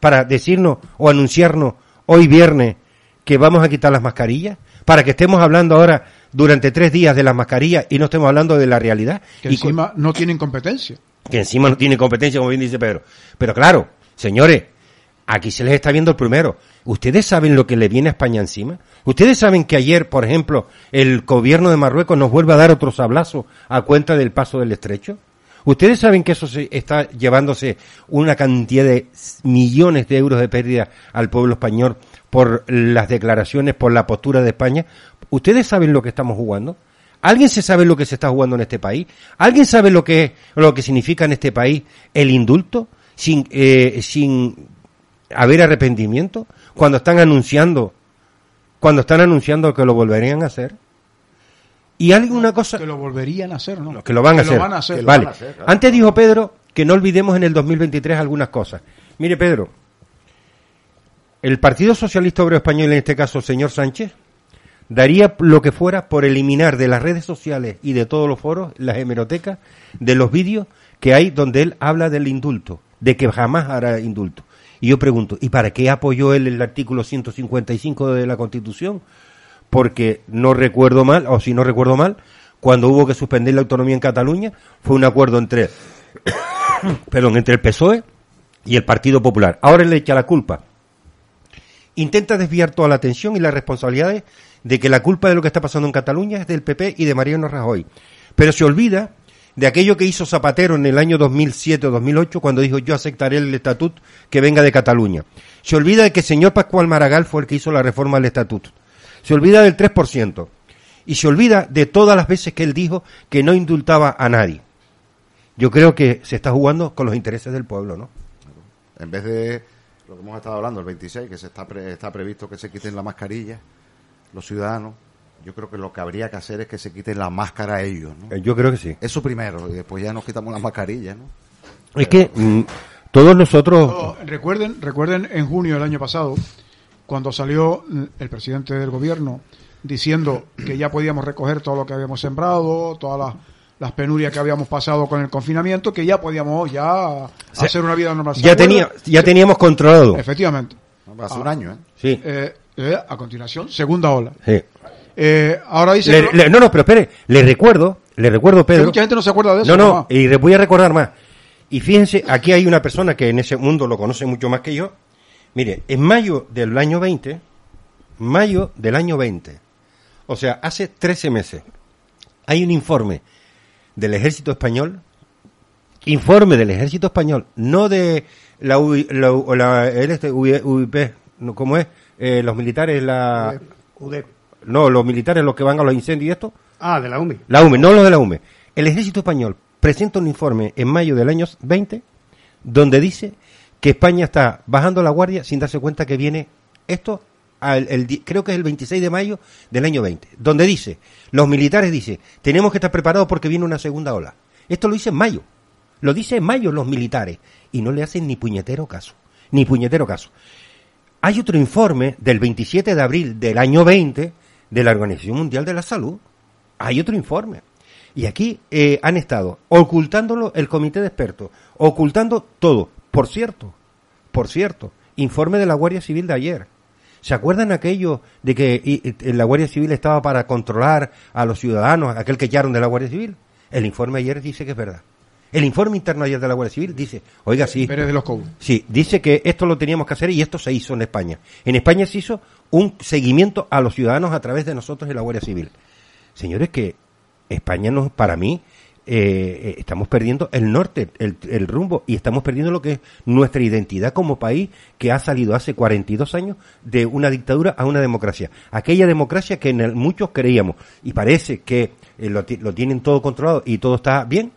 Para decirnos o anunciarnos hoy viernes que vamos a quitar las mascarillas, para que estemos hablando ahora durante tres días de las mascarillas y no estemos hablando de la realidad. Que y encima no tienen competencia. que encima no tiene competencia, como bien dice Pedro. Pero claro, señores, aquí se les está viendo el primero. ¿Ustedes saben lo que le viene a España encima? ¿Ustedes saben que ayer, por ejemplo, el gobierno de Marruecos nos vuelve a dar otro sablazo a cuenta del paso del estrecho? ¿Ustedes saben que eso se está llevándose una cantidad de millones de euros de pérdida al pueblo español por las declaraciones, por la postura de España? ¿Ustedes saben lo que estamos jugando? ¿Alguien se sabe lo que se está jugando en este país? ¿Alguien sabe lo que lo que significa en este país el indulto sin eh, sin haber arrepentimiento cuando están anunciando cuando están anunciando que lo volverían a hacer? Y alguna cosa Que lo volverían a hacer, ¿no? que lo van a hacer. Lo van a hacer. Que lo Vale. van a hacer, claro. Antes dijo Pedro que no olvidemos en el 2023 algunas cosas. Mire, Pedro, el Partido Socialista Obrero Español, en este caso el señor Sánchez, daría lo que fuera por eliminar de las redes sociales y de todos los foros las hemerotecas de los vídeos que hay donde él habla del indulto, de que jamás hará indulto. Y yo pregunto, ¿y para qué apoyó él el artículo 155 de la Constitución? Porque no recuerdo mal, o si no recuerdo mal, cuando hubo que suspender la autonomía en Cataluña, fue un acuerdo entre, perdón, entre el PSOE y el Partido Popular. Ahora le echa la culpa intenta desviar toda la atención y las responsabilidades de que la culpa de lo que está pasando en Cataluña es del PP y de Mariano Rajoy. Pero se olvida de aquello que hizo Zapatero en el año 2007 o 2008 cuando dijo yo aceptaré el estatuto que venga de Cataluña. Se olvida de que el señor Pascual Maragall fue el que hizo la reforma del estatuto. Se olvida del 3%. Y se olvida de todas las veces que él dijo que no indultaba a nadie. Yo creo que se está jugando con los intereses del pueblo, ¿no? En vez de lo que hemos estado hablando, el 26, que se está, pre- está previsto que se quiten la mascarilla, los ciudadanos, yo creo que lo que habría que hacer es que se quiten la máscara a ellos, ¿no? Eh, Yo creo que sí. Eso primero, y después ya nos quitamos la mascarilla, ¿no? Es que mm, todos nosotros... Oh, recuerden, recuerden en junio del año pasado, cuando salió el presidente del gobierno diciendo que ya podíamos recoger todo lo que habíamos sembrado, todas las, las penurias que habíamos pasado con el confinamiento, que ya podíamos ya hacer una vida normal. ¿Se ya, tenía, ya teníamos controlado. Efectivamente. Hace un año, ¿eh? Sí, Eh, eh, a continuación, segunda ola. sí. Eh, ahora dice... Le- le- no, no, pero espere, le recuerdo, le recuerdo, que Pedro. mucha gente no se acuerda de eso. No, no, mamá. y les voy a recordar más. Y fíjense, aquí hay una persona que en ese mundo lo conoce mucho más que yo. Mire, en mayo del año 20, mayo del año 20, o sea, hace 13 meses, hay un informe del ejército español, informe del ejército español, no de la, UI la, U- la- el este, UI UIP, no, ¿cómo es? Eh, los militares, la... UDE. No, los militares, los que van a los incendios y esto, Ah, de la UMI. la UME, no los de la UME. El ejército español presenta un informe en mayo del año 20 donde dice que España está bajando la guardia sin darse cuenta que viene esto, al- el creo que es el 26 de mayo del año 20, donde dice, los militares dicen, tenemos que estar preparados porque viene una segunda ola. Esto lo dice en mayo. Lo dice en mayo los militares y no le hacen ni puñetero caso. Ni puñetero caso. Hay otro informe del 27 de abril del año 20 de la Organización Mundial de la Salud. Hay otro informe. Y aquí eh, han estado ocultándolo el comité de expertos, ocultando todo. Por cierto, por cierto, informe de la Guardia Civil de ayer. ¿Se acuerdan aquello de que y- la Guardia Civil estaba para controlar a los ciudadanos, aquel que echaron de la Guardia Civil? El informe ayer dice que es verdad. El informe interno ayer de la Guardia Civil dice, oiga, sí, Pérez de los Cobos. Sí, dice que esto lo teníamos que hacer y esto se hizo en España. En España se hizo un seguimiento a los ciudadanos a través de nosotros y la Guardia Civil. Señores, que España nos, para mí, eh, eh, estamos perdiendo el norte, el, el rumbo, y estamos perdiendo lo que es nuestra identidad como país que ha salido hace 42 años de una dictadura a una democracia. Aquella democracia que en el- muchos creíamos, y parece que eh, lo tienen todo controlado y todo está bien.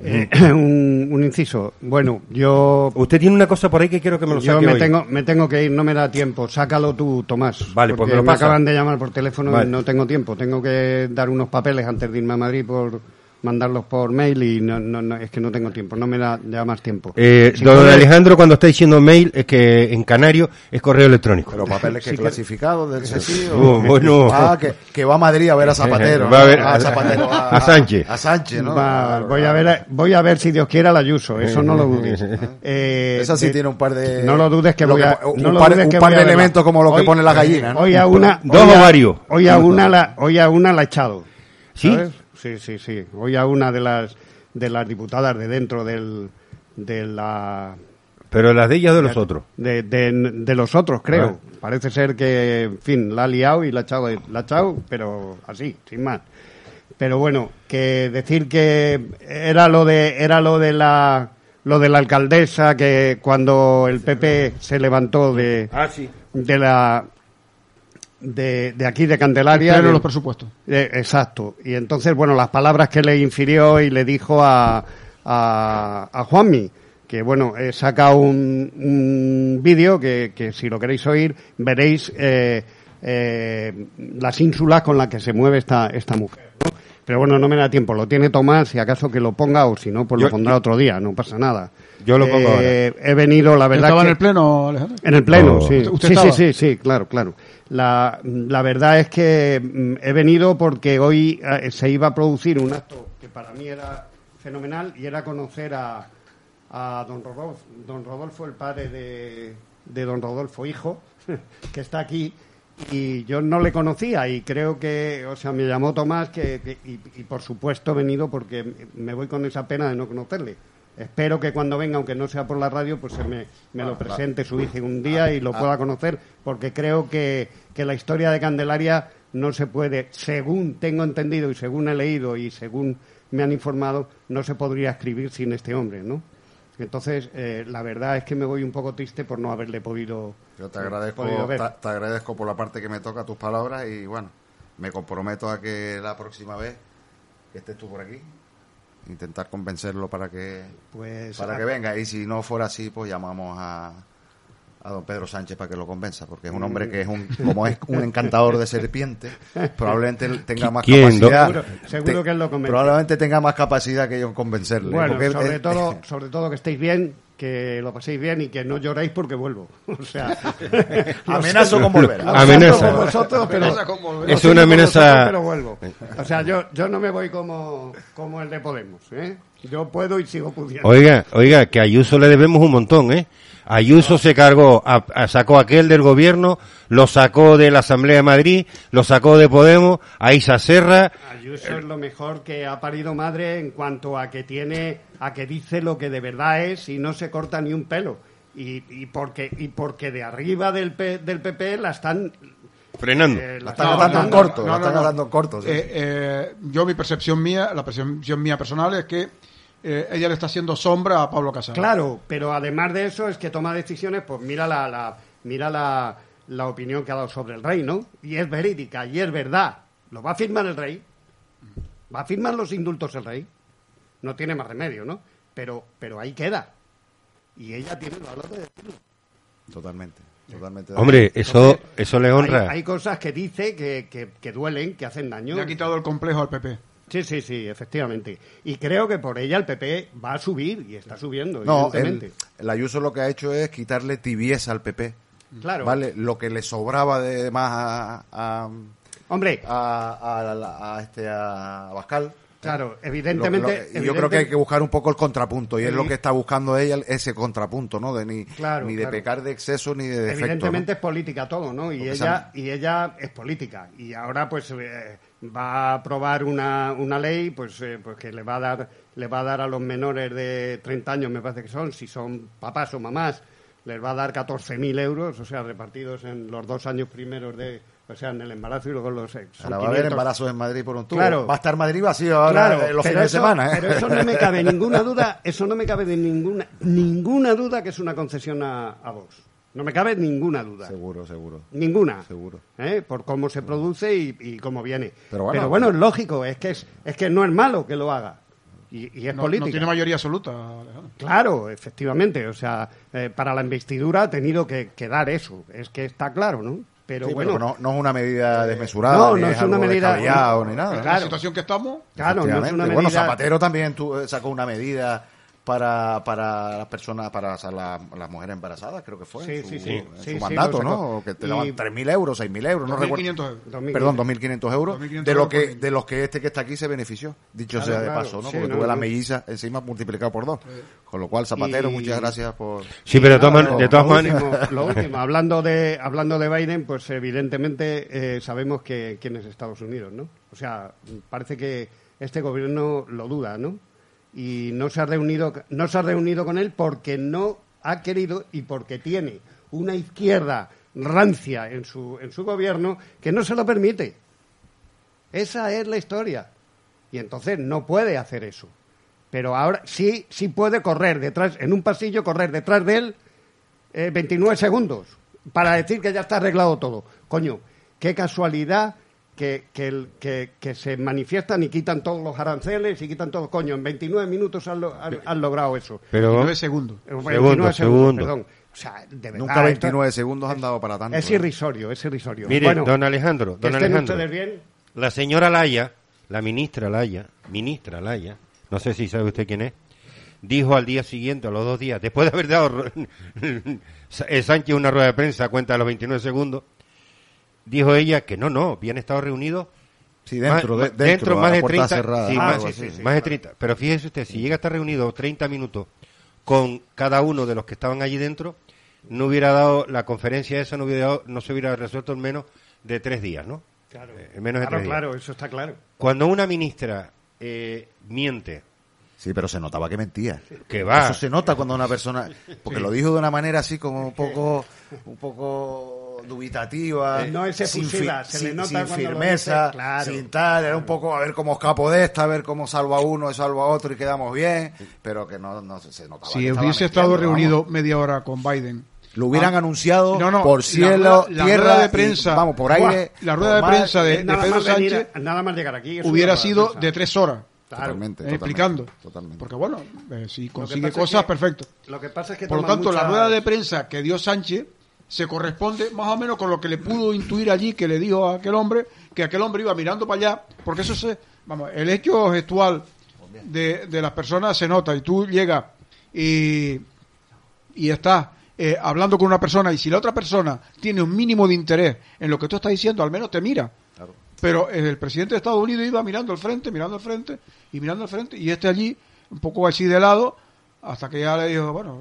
Eh, un, un inciso. Bueno, yo, Usted tiene una cosa por ahí que quiero que me lo yo saque me hoy. tengo, me tengo que ir, no me da tiempo. Sácalo tú, Tomás. Vale, pues porque me lo pasa. acaban de llamar por teléfono Vale. y no tengo tiempo. Tengo que dar unos papeles antes de irme a Madrid por, mandarlos por mail y no, no, no, es que no tengo tiempo, no me da, da más tiempo. Eh, Si don puede- Alejandro, cuando está diciendo mail, es que en canario es correo electrónico. Pero papeles que Sí que- clasificados del CSI. Oh, bueno. Ah, que, que va a Madrid a ver a Zapatero. Va a a- Zapatero, a Sánchez. A Sánchez, ¿no? Va, Claro, voy a ver, voy a ver si Dios quiere al Ayuso, eso no lo dudes. Eh, Esa sí de- tiene un par de. No lo dudes que lo voy a, un no par, un que de a elementos como lo que Hoy- pone la gallina, ¿no? Hoy a una, Dos a- ovarios. Hoy a una la, hoy a una la he echado. ¿Sí? Sí, sí, sí. Hoy a una de las de las diputadas de dentro del de la Pero las de ellas de los otros. de, de, de los otros, creo. Ah. Parece ser que, en fin, la ha liado y la ha echado, la ha echado, pero así, sin más. Pero bueno, que decir que era lo de era lo de la lo de la alcaldesa que cuando el PP se levantó de Ah, sí. de la de, de aquí de Candelaria de- los presupuestos. exacto. Y entonces, bueno, las palabras que le infirió y le dijo a, a, a Juanmi, que bueno, he sacado un, un vídeo que, que si lo queréis oír, veréis eh, eh, las ínsulas con las que se mueve esta, esta mujer. Pero bueno, no me da tiempo, lo tiene Tomás, si acaso que lo ponga o si no, pues Yo- lo pondrá otro día, no pasa nada. Yo lo pongo Eh, He venido, la verdad ¿Estaba que... en el pleno, Alejandro? En el pleno, Oh. sí. ¿Usted- usted sí, sí, estaba? sí, sí, claro, claro. La, la verdad es que mm, he venido porque hoy eh, se iba a producir un acto que para mí era fenomenal y era conocer a, a don Rodolfo, don Rodolfo, el padre de, de don Rodolfo, hijo, que está aquí. Y yo no le conocía y creo que, o sea, me llamó Tomás que, que- y, y por supuesto he venido porque me voy con esa pena de no conocerle. Espero que cuando venga, aunque no sea por la radio, pues se me, me lo presente su hija un día y lo pueda conocer, porque creo que, que la historia de Candelaria no se puede, según tengo entendido y según he leído y según me han informado, no se podría escribir sin este hombre, ¿no? Entonces, eh, la verdad es que me voy un poco triste por no haberle podido, Yo te agradezco, podido ver. te, te agradezco por la parte que me toca tus palabras y bueno, me comprometo a que la próxima vez que estés tú por aquí, intentar convencerlo para que Pues, para que venga y si no fuera así, pues llamamos a a don Pedro Sánchez para que lo convenza, porque es un hombre que es un, como es un encantador de serpientes, probablemente él tenga más ¿Quién? capacidad. Seguro- seguro que él lo convence. Probablemente tenga más capacidad que yo en convencerle. Bueno, porque sobre todo, sobre todo que estéis bien, que lo paséis bien y que no lloréis porque vuelvo. O sea, Amenazo con volver. Amenaza. por vosotros, pero Amenaza con volver. Es una amenaza- vosotros, pero vuelvo. O sea, yo, yo no me voy como, como el de Podemos, ¿eh? Yo puedo y sigo pudiendo. Oiga, oiga, que a Ayuso le debemos un montón, ¿eh? Ayuso se cargó, a- a- sacó aquel del gobierno, lo sacó de la Asamblea de Madrid, lo sacó de Podemos, a Isa Serra, Ayuso es lo mejor que ha parido madre en cuanto a que tiene, a que dice lo que de verdad es y no se corta ni un pelo. Y, y porque y porque de arriba del, P- del PP la están frenando. eh, La están no, corto, no, la no, están no. agarrando en corto. sí. Eh, eh, yo, mi percepción mía, la percepción mía personal es que eh, ella le está haciendo sombra a Pablo Casado. Claro, pero además de eso es que toma decisiones, pues mira la, la mira la, la opinión que ha dado sobre el rey, ¿no? Y es verídica, y es verdad. ¿Lo va a firmar el rey? ¿Va a firmar los indultos el rey? No tiene más remedio, ¿no? Pero, pero ahí queda. Y ella tiene el valor de decirlo. Totalmente, totalmente. de Hombre, eso, eso le Hay, honra. hay cosas que dice que, que, que duelen, que hacen daño. Le ha quitado el complejo al PP. Sí, sí, sí, efectivamente. Y creo que por ella el PP va a subir y está subiendo, No, evidentemente. el, el Ayuso lo que ha hecho es quitarle tibieza al PP. Claro. ¿Vale? Lo que le sobraba de más a, a, Hombre, a, a- a este a Bascal. Claro, evidentemente... lo- yo creo que hay que buscar un poco el contrapunto y es lo que está buscando ella ese contrapunto no de ni, Claro, ni de claro. pecar de exceso ni de defecto Evidentemente ¿no? es política todo, ¿no? Y Porque ella, y ella es política. Y ahora pues eh, va a aprobar una, una ley pues, eh, pues que le va a dar le va a dar a los menores de 30 años, me parece que son, si son papás o mamás, les va a dar 14.000 euros, o sea, repartidos en los dos años primeros de, o sea, en el embarazo y luego los eh, son Ahora va a haber 500. embarazos en Madrid por un tubo Claro. va a estar Madrid vacío ahora Claro, los fines eso, de semana ¿eh? pero eso no me cabe ninguna duda, eso no me cabe de ninguna ninguna duda que es una concesión a, a Vox. No me cabe ninguna duda. seguro seguro Ninguna. Seguro. ¿eh? Por cómo se produce y, y cómo viene. Pero bueno. es lógico, es que, es, es que no es malo que lo haga. Y, y es No, política. no tiene mayoría absoluta. Alejandro. Claro, efectivamente. O sea, eh, para la investidura ha tenido que, que dar eso. Es que está claro, ¿no? Pero Sí, bueno, pero no, no es una medida desmesurada, no, ni no es, es una medida- ni nada. En Claro. la situación que estamos, claro, no es una Efectivamente. medida... Bueno, Zapatero también tu- eh, sacó una medida para, para las personas, para o sea, la- las mujeres embarazadas, creo que fue, Sí, su, sí, sí. en Sí, su sí, mandato, sacó. ¿no? Que te Y- daban 3.000 euros, 6.000 euros, no recuerdo. 2.500 euros. 2000. Perdón, 2.500 euros, 2.500 de, lo que, de los que este que está aquí se benefició, dicho Claro, sea de claro, paso, ¿no? sí, Porque no, tuve la no. melliza encima multiplicado por dos. Con lo cual, Zapatero, Y- muchas gracias por... Sí, pero de todas, de lo maneras... último, lo último, hablando de hablando de Biden, pues evidentemente eh, sabemos que quién es Estados Unidos, ¿no? O sea, parece que este gobierno lo duda, ¿no? Y no se ha reunido no se ha reunido con él porque no ha querido y porque tiene una izquierda rancia en su en su gobierno que no se lo permite. Esa es la historia. Y entonces no puede hacer eso. Pero ahora sí, sí puede correr detrás, en un pasillo, correr detrás de él eh, 29 segundos para decir que ya está arreglado todo. Coño, qué casualidad que, que, el- que- que se manifiestan y quitan todos los aranceles y quitan todo. Coño, en 29 minutos han, lo- han- han logrado eso. Pero, 9 segundos. Eh, 29 Segundo, segundo. Perdón. O sea, de verdad, Nunca esto 29 segundos han dado para tanto. Es ¿eh? irrisorio, es irrisorio. mire, Bueno, don Alejandro, don Alejandro, ustedes bien. la señora Laya, la ministra Laya, ministra Laya, no sé si sabe usted quién es, dijo al día siguiente, a los dos días, después de haber dado Sánchez una rueda de prensa a cuenta de los 29 segundos, dijo ella que no, no, habían estado reunidos Sí, dentro, más, de, dentro, más de puerta 30, cerrada, sí, más, así. sí, sí, más de 30. Pero fíjese usted, si llega a estar reunido 30 minutos con cada uno de los que estaban allí dentro, no hubiera dado la conferencia esa, no, hubiera dado- no se hubiera resuelto en menos de tres días, ¿no? Claro, Eh, en menos de claro, tres días. claro, eso está claro. Cuando una ministra eh, miente, Sí, pero se notaba que mentía. que va, Eso se nota cuando una persona, porque lo dijo de una manera así como un poco, un poco dubitativa, Eh, no es efusiva, fi- se le sin- nota sin cuando lo firmeza, dice, claro. sin tal, era un poco a ver cómo escapo de esta, a ver cómo salvo a uno y salvo a otro y quedamos bien, pero que no, no se, se notaba. Si hubiese estado vamos. reunido media hora con Biden, lo hubieran Ah, anunciado No, no, por cielo, la tierra, rueda de y, prensa, vamos, por aire. la rueda de prensa de- Eh, Pedro venir Sánchez nada más llegar aquí. hubiera sido de tres horas Claro. Totalmente, eh, totalmente, explicando. totalmente. Porque bueno, eh, si consigue es cosas, que- perfecto. Lo que pasa es que Por lo tanto, la rueda de prensa que dio Sánchez se corresponde más o menos con lo que le pudo intuir allí que le dijo a aquel hombre, que aquel hombre iba mirando para allá, porque eso se, vamos, el hecho gestual de, de las personas se nota y tú llegas y, y estás eh, hablando con una persona y si la otra persona tiene un mínimo de interés en lo que tú estás diciendo, al menos te mira. Claro. Pero el presidente de Estados Unidos iba mirando al frente, mirando al frente y mirando al frente y este allí un poco así de lado hasta que ya le dijo, bueno,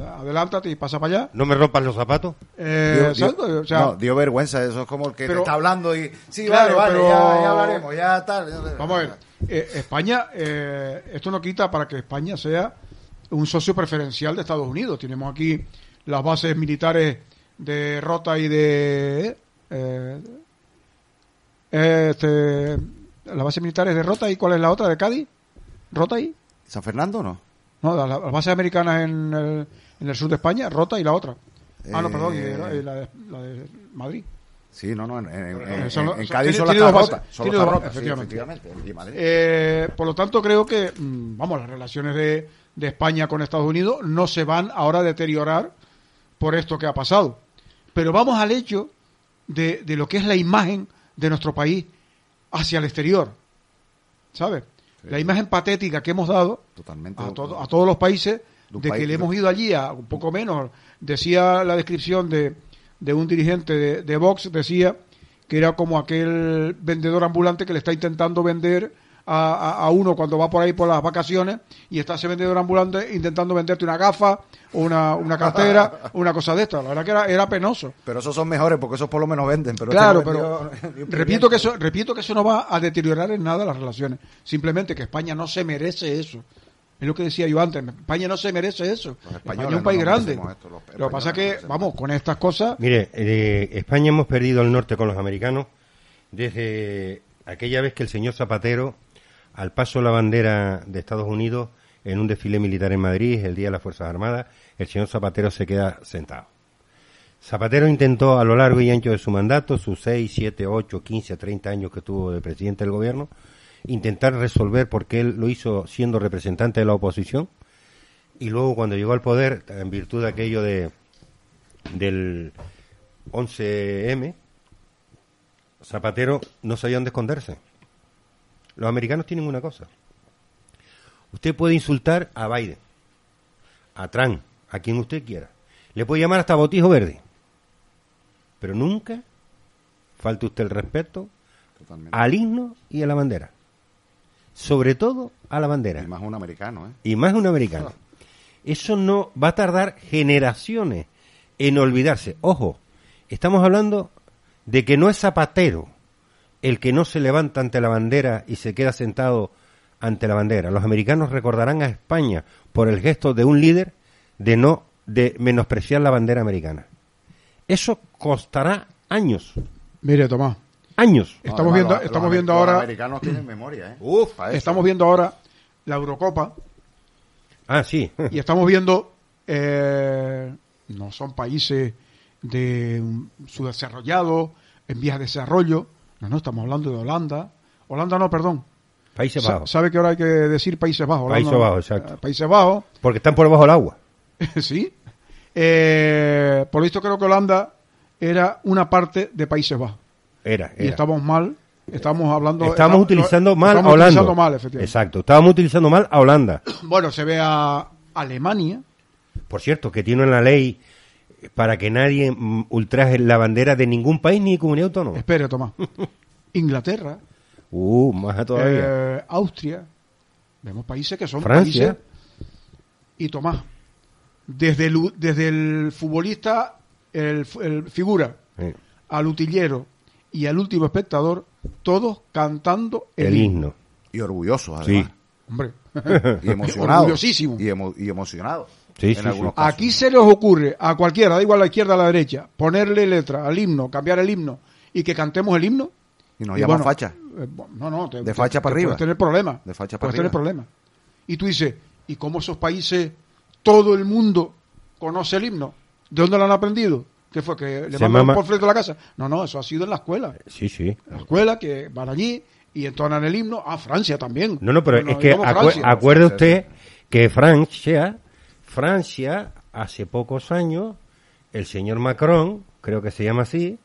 adelántate y pasa para allá. no me rompas los zapatos. Eh, Dio- exacto, dio- o sea, no, dio vergüenza, eso es como el que Pero- te está hablando y sí, Claro, vale, vale, pero- ya, ya hablaremos, ya tal. vamos a ver, eh, España, eh, esto no quita para que España sea un socio preferencial de Estados Unidos. Tenemos aquí las bases militares de Rota y de... eh, este, las bases militares de Rota y ¿cuál es la otra? ¿De Cádiz? ¿Rota y? ¿San Fernando o no? No, las, las bases americanas en el, en el sur de España, Rota y la otra. Ah, no, Eh, perdón, y la, de, la de Madrid. Sí, no, no, en, en- en- Eh, son- Cádiz las dos carrotas, bases, sí, efectivamente. efectivamente. Y Madrid. Eh, por lo tanto, creo que, mm, vamos, las relaciones de, de España con Estados Unidos no se van ahora a deteriorar por esto que ha pasado. Pero vamos al hecho de, de lo que es la imagen de nuestro país hacia el exterior. ¿Sabes? La imagen patética que hemos dado Totalmente. a, todo- a todos los países De un de país- que le hemos ido allí a un poco menos. Decía la descripción de, de un dirigente de, de Vox, decía que era como aquel vendedor ambulante que le está intentando vender a, a- a uno cuando va por ahí por las vacaciones y está ese vendedor ambulante intentando venderte una gafa, o una, una cartera, una cosa de esta. La verdad que era, era penoso. Pero esos son mejores porque esos por lo menos venden. Pero Claro, este no pero vendió repito que eso, repito que eso no va a deteriorar en nada las relaciones. Simplemente que España no se merece eso. Es lo que decía yo antes. España no se merece eso. España es un país no grande. esto, lo que pasa es que, vamos, con estas cosas, Mire, eh, España hemos perdido el norte con los americanos desde aquella vez que el señor Zapatero, al paso la bandera de Estados Unidos en un desfile militar en Madrid, el Día de las Fuerzas Armadas, el señor Zapatero se queda sentado. Zapatero intentó a lo largo y ancho de su mandato, sus 6, 7, 8, 15, 30 años que tuvo de presidente del gobierno, intentar resolver porque él lo hizo siendo representante de la oposición y luego cuando llegó al poder, en virtud de aquello de del 11M, Zapatero no sabía dónde esconderse. Los americanos tienen una cosa. Usted puede insultar a Biden, a Trump, a quien usted quiera. Le puede llamar hasta botijo verde. Pero nunca falte usted el respeto Totalmente. al himno y a la bandera. Sobre todo a la bandera. Y más un americano, ¿eh? y más un americano. Eso no va a tardar generaciones en olvidarse. Ojo, estamos hablando de que no es Zapatero el que no se levanta ante la bandera y se queda sentado ante la bandera. Los americanos recordarán a España por el gesto de un líder de no de menospreciar la bandera americana. Eso costará años, Mire, Tomás, años. Estamos Además, viendo- los- estamos los viendo ahora- Los americanos tienen memoria, ¿eh? Uf, estamos viendo ahora la Eurocopa Ah, sí. y estamos viendo, eh, no son países de subdesarrollados, en vías de desarrollo, no, no, estamos hablando de Holanda, Holanda no, perdón, Países Bajos. ¿Sabe que ahora hay que decir Países Bajos? Holanda Países. Bajos, exacto. Eh, Países Bajos, Porque están por debajo del agua. sí. Eh, por lo visto creo que Holanda era una parte de Países Bajos. Era, Y era. estamos mal, estamos hablando... Estábamos utilizando mal estamos a Holanda. utilizando mal, efectivamente. Exacto, estábamos utilizando mal a Holanda. Bueno, se ve a Alemania, Por cierto, que tiene una ley para que nadie mm, ultraje la bandera de ningún país ni comunidad autónoma. espere Tomás, Inglaterra, Uh, más todavía. eh, Austria, vemos países que son Francia. países... Y Tomás, desde el, desde el futbolista, el, el figura, Sí. al utillero y al último espectador, todos cantando el, el himno. himno. Y orgullosos, Sí. además. Hombre, Y emocionados. Orgullosísimo. Y, emo- y emocionados. Sí, sí, sí. aquí se les ocurre a cualquiera, da igual a la izquierda o a la derecha, ponerle letra al himno, cambiar el himno y que cantemos el himno. Y nos llaman bueno, facha. eh, no, no, te- De te- facha te para arriba. Puedes tener problemas. De facha para puedes tener arriba. problemas. Y tú dices, ¿y cómo esos países, todo el mundo conoce el himno? ¿De dónde lo han aprendido? ¿Qué fue? ¿Que le Se mandan mama- por frente de la casa? No, no, eso ha sido en la escuela. Sí, sí. En la escuela que van allí y entonan el himno. Ah, Francia también. No, no, pero Bueno, es que Francia. acuerde usted que Francia, Francia, hace pocos años, el señor Macron, creo que se llama así,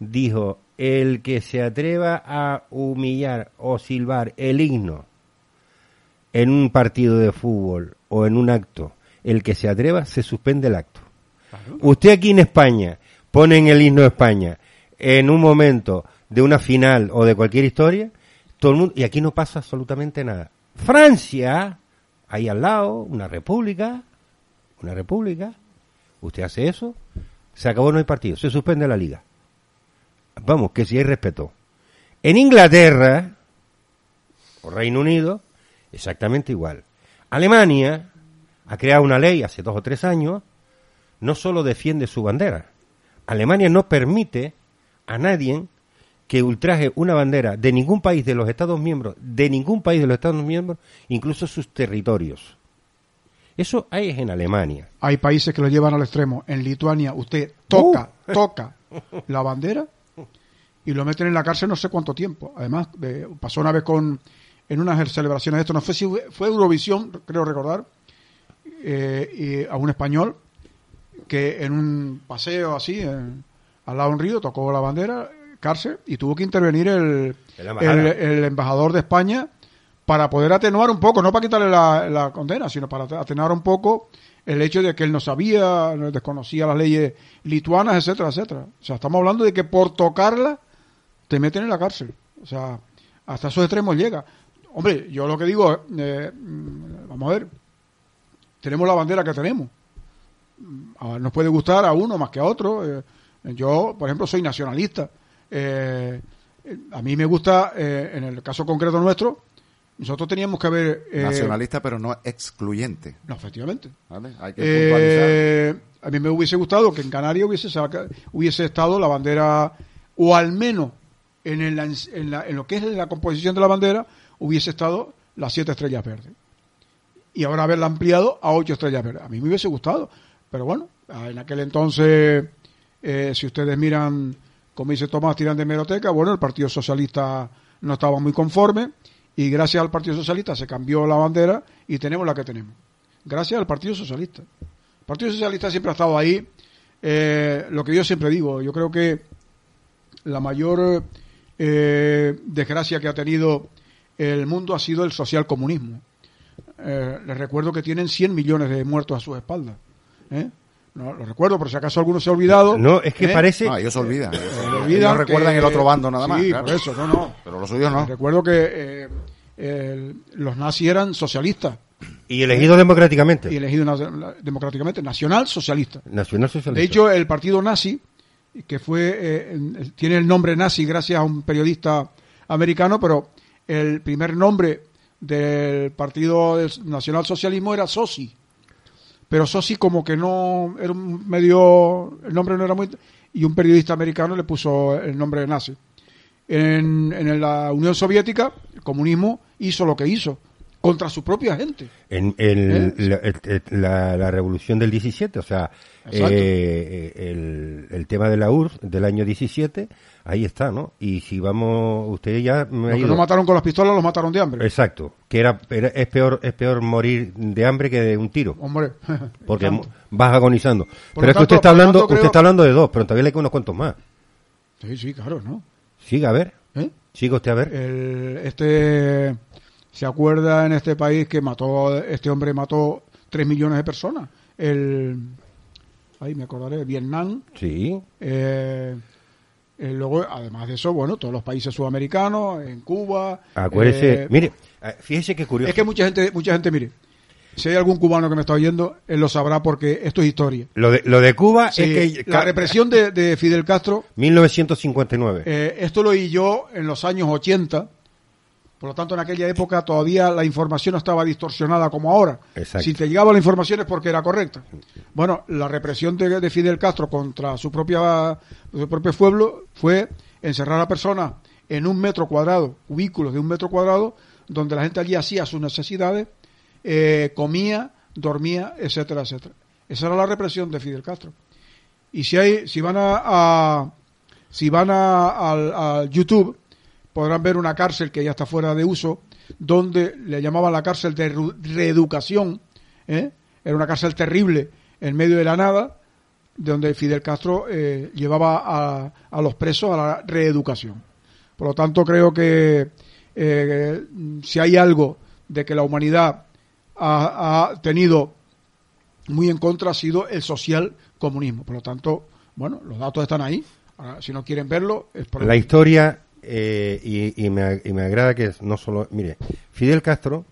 dijo, el que se atreva a humillar o silbar el himno en un partido de fútbol o en un acto, el que se atreva, se suspende el acto. Usted aquí en España pone en el himno de España en un momento de una final o de cualquier historia, todo el mundo, y aquí no pasa absolutamente nada. Francia, ahí al lado, una república, una república, usted hace eso, se acabó, no hay partido, se suspende la liga. Vamos, que si hay respeto. En Inglaterra, o Reino Unido, exactamente igual. Alemania ha creado una ley hace dos o tres años, no solo defiende su bandera, Alemania no permite a nadie que ultraje una bandera de ningún país de los Estados miembros, de ningún país de los Estados miembros, incluso sus territorios. Eso hay en Alemania. Hay países que lo llevan al extremo. En Lituania usted toca, toca la bandera y lo meten en la cárcel no sé cuánto tiempo. Además, de- pasó una vez con en unas celebraciones de esto, no sé si fue- Eurovisión, creo recordar, eh, y a un español que en un paseo así, en- al lado de un río, tocó la bandera, cárcel, y tuvo que intervenir el, el embajador de España para poder atenuar un poco, no para quitarle la, condena, sino para atenuar un poco el hecho de que él no sabía, no desconocía las leyes lituanas, etcétera, etcétera. O sea, estamos hablando de que por tocarla te meten en la cárcel. O sea, hasta esos extremos llega. Hombre, yo lo que digo, eh, mm, vamos a ver, tenemos la bandera que tenemos. Ah, Nos puede gustar a uno más que a otro. eh, yo, por ejemplo, soy nacionalista. Eh, eh, a mí me gusta, en el caso concreto nuestro, nosotros teníamos que haber... eh, Nacionalista, pero no excluyente. No, efectivamente. ¿vale? Hay que. Eh, a mí me hubiese gustado que en Canarias hubiese, saca- hubiese estado la bandera, o al menos en, el- en la- en lo que es la composición de la bandera, hubiese estado las siete estrellas verdes. Y ahora haberla ampliado a ocho estrellas verdes. A mí me hubiese gustado. Pero bueno, en aquel entonces, eh, si ustedes miran, como dice Tomás, tiran de meroteca, bueno, el Partido Socialista no estaba muy conforme y gracias al Partido Socialista se cambió la bandera y tenemos la que tenemos. Gracias al Partido Socialista. El Partido Socialista siempre ha estado ahí eh, lo que yo siempre digo, yo creo que la mayor eh, desgracia que ha tenido el mundo ha sido el socialcomunismo. Eh, les recuerdo que tienen 100 millones de muertos a sus espaldas. ¿eh? No, lo recuerdo, por si acaso alguno se ha olvidado. No, es que ¿eh? parece... No, ellos se olvidan. Ellos olvidan recuerdan que- el otro bando nada más. Sí, claro. por eso, no, no. Pero los suyos no. Recuerdo que eh, el- los nazis eran socialistas Y elegido democráticamente. y elegidos democráticamente, nacional socialista. Nacional Socialista. De hecho, el partido nazi, que fue eh, en- tiene el nombre nazi gracias a un periodista americano, pero el primer nombre del Partido del Nacional Socialismo era Sosi. Pero Sosi como que no era un medio, el nombre no era muy... Y un periodista americano le puso el nombre de nazi. En, en la Unión Soviética, el comunismo hizo lo que hizo, contra su propia gente. En el- ¿Eh? la, la- la revolución del 17, o sea, eh, el, el tema de la URSS del año 17, ahí está, ¿no? Y si vamos, usted ya me Los que ido- no mataron con las pistolas los mataron de hambre. Exacto, que era, era- es peor es peor morir de hambre que de un tiro, Hombre. porque Tanto. vas agonizando. Por pero es que usted está hablando, creo- usted está hablando de dos, pero todavía le quedan unos cuantos más. Sí, sí, claro, ¿no? Siga a ver, ¿Eh? siga usted a ver. El, este se acuerda en este país que mató este hombre mató 3 millones de personas el ahí me acordaré Vietnam Sí, eh, eh, luego además de eso bueno todos los países sudamericanos en Cuba acuérdese, eh, mire, fíjese qué curioso. es que mucha gente mucha gente mire si hay algún cubano que me está oyendo él lo sabrá porque esto es historia Lo de, lo de Cuba Sí, es que la represión de, de Fidel Castro 1959. Eh, esto lo oí yo en los años 80. Por lo tanto, en aquella época todavía la información no estaba distorsionada como ahora. Exacto. Si te llegaba la información es porque era correcta. Bueno, la represión de, de Fidel Castro contra su, propia, su propio pueblo fue encerrar a personas en un metro cuadrado, cubículos de un metro cuadrado, donde la gente allí hacía sus necesidades, eh, comía, dormía, etcétera, etcétera. Esa era la represión de Fidel Castro. Y si hay, si van a, a- si van a, al YouTube, podrán ver una cárcel que ya está fuera de uso, donde le llamaban la cárcel de reeducación. ¿eh? Era una cárcel terrible en medio de la nada, donde Fidel Castro eh, llevaba a, a los presos a la reeducación. Por lo tanto, creo que eh, si hay algo de que la humanidad ha, ha tenido muy en contra ha sido el social comunismo. Por lo tanto, bueno, los datos están ahí. Ahora, si no quieren verlo, es por La historia, eh, y, y me, agrada que no solo. Mire, Fidel Castro,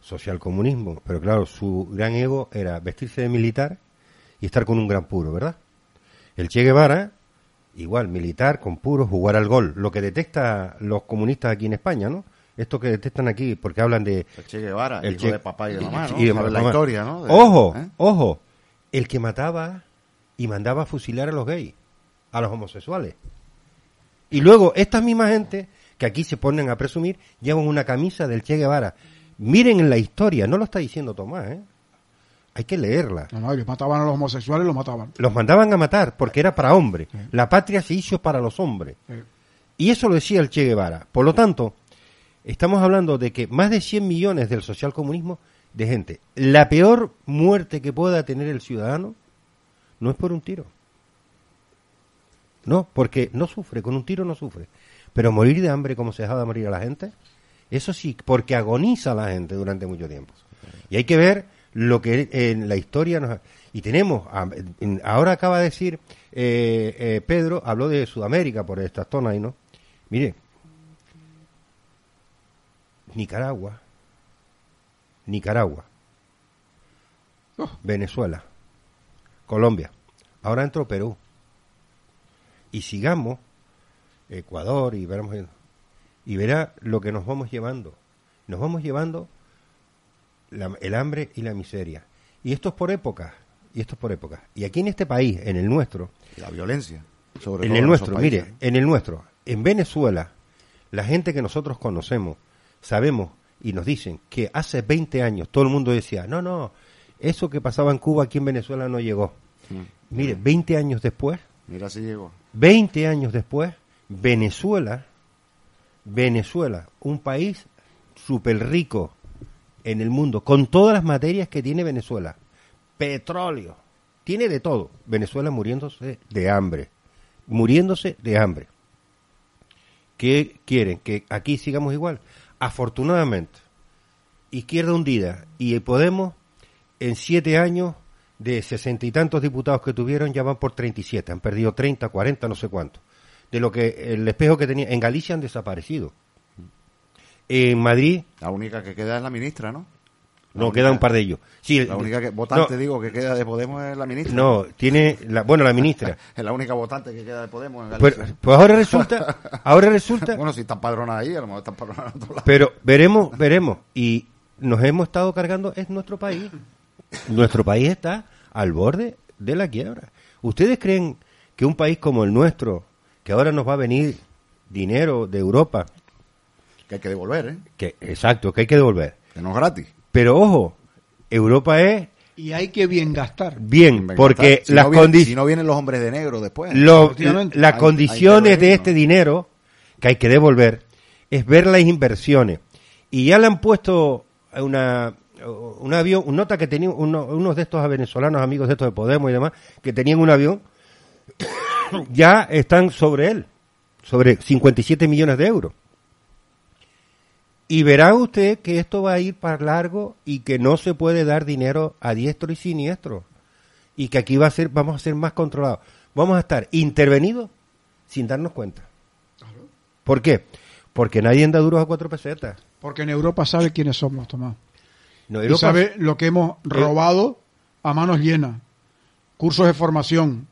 socialcomunismo, pero claro, su gran ego era vestirse de militar y estar con un gran puro, ¿verdad? El Che Guevara, igual, militar, con puro, jugar al gol. Lo que detecta los comunistas aquí en España, ¿no? Esto que detectan aquí, porque hablan de. El Che Guevara, El hijo Che- de papá y de mamá, ¿no? y de Saben la mamá. historia, ¿no? De- ojo, ¿eh? ojo. El que mataba y mandaba a fusilar a los gays, a los homosexuales. Y luego, esta misma gente que aquí se ponen a presumir, llevan una camisa del Che Guevara. Miren en la historia, no lo está diciendo Tomás, ¿eh? Hay que leerla. No, no, y los mataban a los homosexuales, los mataban. Los mandaban a matar porque era para hombres. La patria se hizo para los hombres. Y eso lo decía el Che Guevara. Por lo tanto, estamos hablando de que más de 100 millones del socialcomunismo de gente. La peor muerte que pueda tener el ciudadano no es por un tiro. No, porque no sufre, con un tiro no sufre. Pero morir de hambre como se dejaba de morir a la gente, eso sí, porque agoniza a la gente durante mucho tiempo. Y hay que ver lo que en la historia nos... Y tenemos, ahora acaba de decir eh, eh, Pedro, habló de Sudamérica por estas zonas ¿no? Mire, Nicaragua, Nicaragua, Oh. Venezuela, Colombia, ahora entró Perú. Y sigamos, Ecuador, y veremos, y verá lo que nos vamos llevando. Nos vamos llevando la- el hambre y la miseria. Y esto es por épocas, y esto es por épocas. Y aquí en este país, en el nuestro, la violencia. Sobre en todo el nuestro, países. mire, en el nuestro, en Venezuela, la gente que nosotros conocemos, sabemos y nos dicen que hace 20 años todo el mundo decía, no, no, eso que pasaba en Cuba aquí en Venezuela no llegó. Mm. Mire, 20 años después, Mira si llegó. 20 años después, Venezuela, Venezuela, un país súper rico en el mundo, con todas las materias que tiene Venezuela. Petróleo, tiene de todo. Venezuela muriéndose de hambre, muriéndose de hambre. ¿Qué quieren? ¿Que aquí sigamos igual? Afortunadamente, Izquierda hundida y Podemos en siete años de sesenta y tantos diputados que tuvieron ya van por 37, han perdido 30, 40, no sé cuánto. De lo que el espejo que tenía en Galicia han desaparecido. En Madrid La única que queda es la ministra, ¿no? No única- queda un par de ellos. Sí, La única que, votante, no, digo, que queda de Podemos es la ministra. no, tiene la, bueno la ministra. Es la única votante que queda de Podemos en Pues, pues ahora resulta, ahora resulta, bueno, si están padronadas ahí, a lo mejor están padronadas en otro lado. pero veremos, veremos. Y nos hemos estado cargando, es nuestro país. Nuestro país está al borde de la quiebra. ¿Ustedes creen que un país como el nuestro, que ahora nos va a venir dinero de Europa, Que hay que devolver, ¿eh? que exacto, que hay que devolver? Que no es gratis. Pero ojo, Europa es Y hay que bien gastar. bien, porque si las no condiciones... Si no vienen los hombres de negro después. Lo- las Hay- hay condiciones de este dinero que hay que devolver es ver las inversiones. Y ya le han puesto una, un avión, un nota que tenía uno- unos de estos venezolanos, amigos de estos de Podemos y demás, que tenían un avión, ya están sobre él, sobre 57 millones de euros. Y verá usted que esto va a ir para largo y que no se puede dar dinero a diestro y siniestro. Y que aquí va a ser, vamos a ser más controlados. Vamos a estar intervenidos sin darnos cuenta. ¿Por qué? Porque nadie anda duros a cuatro pesetas. Porque en Europa sabe quiénes somos, Tomás. No, Y sabe lo que hemos robado a manos llenas. Cursos de formación.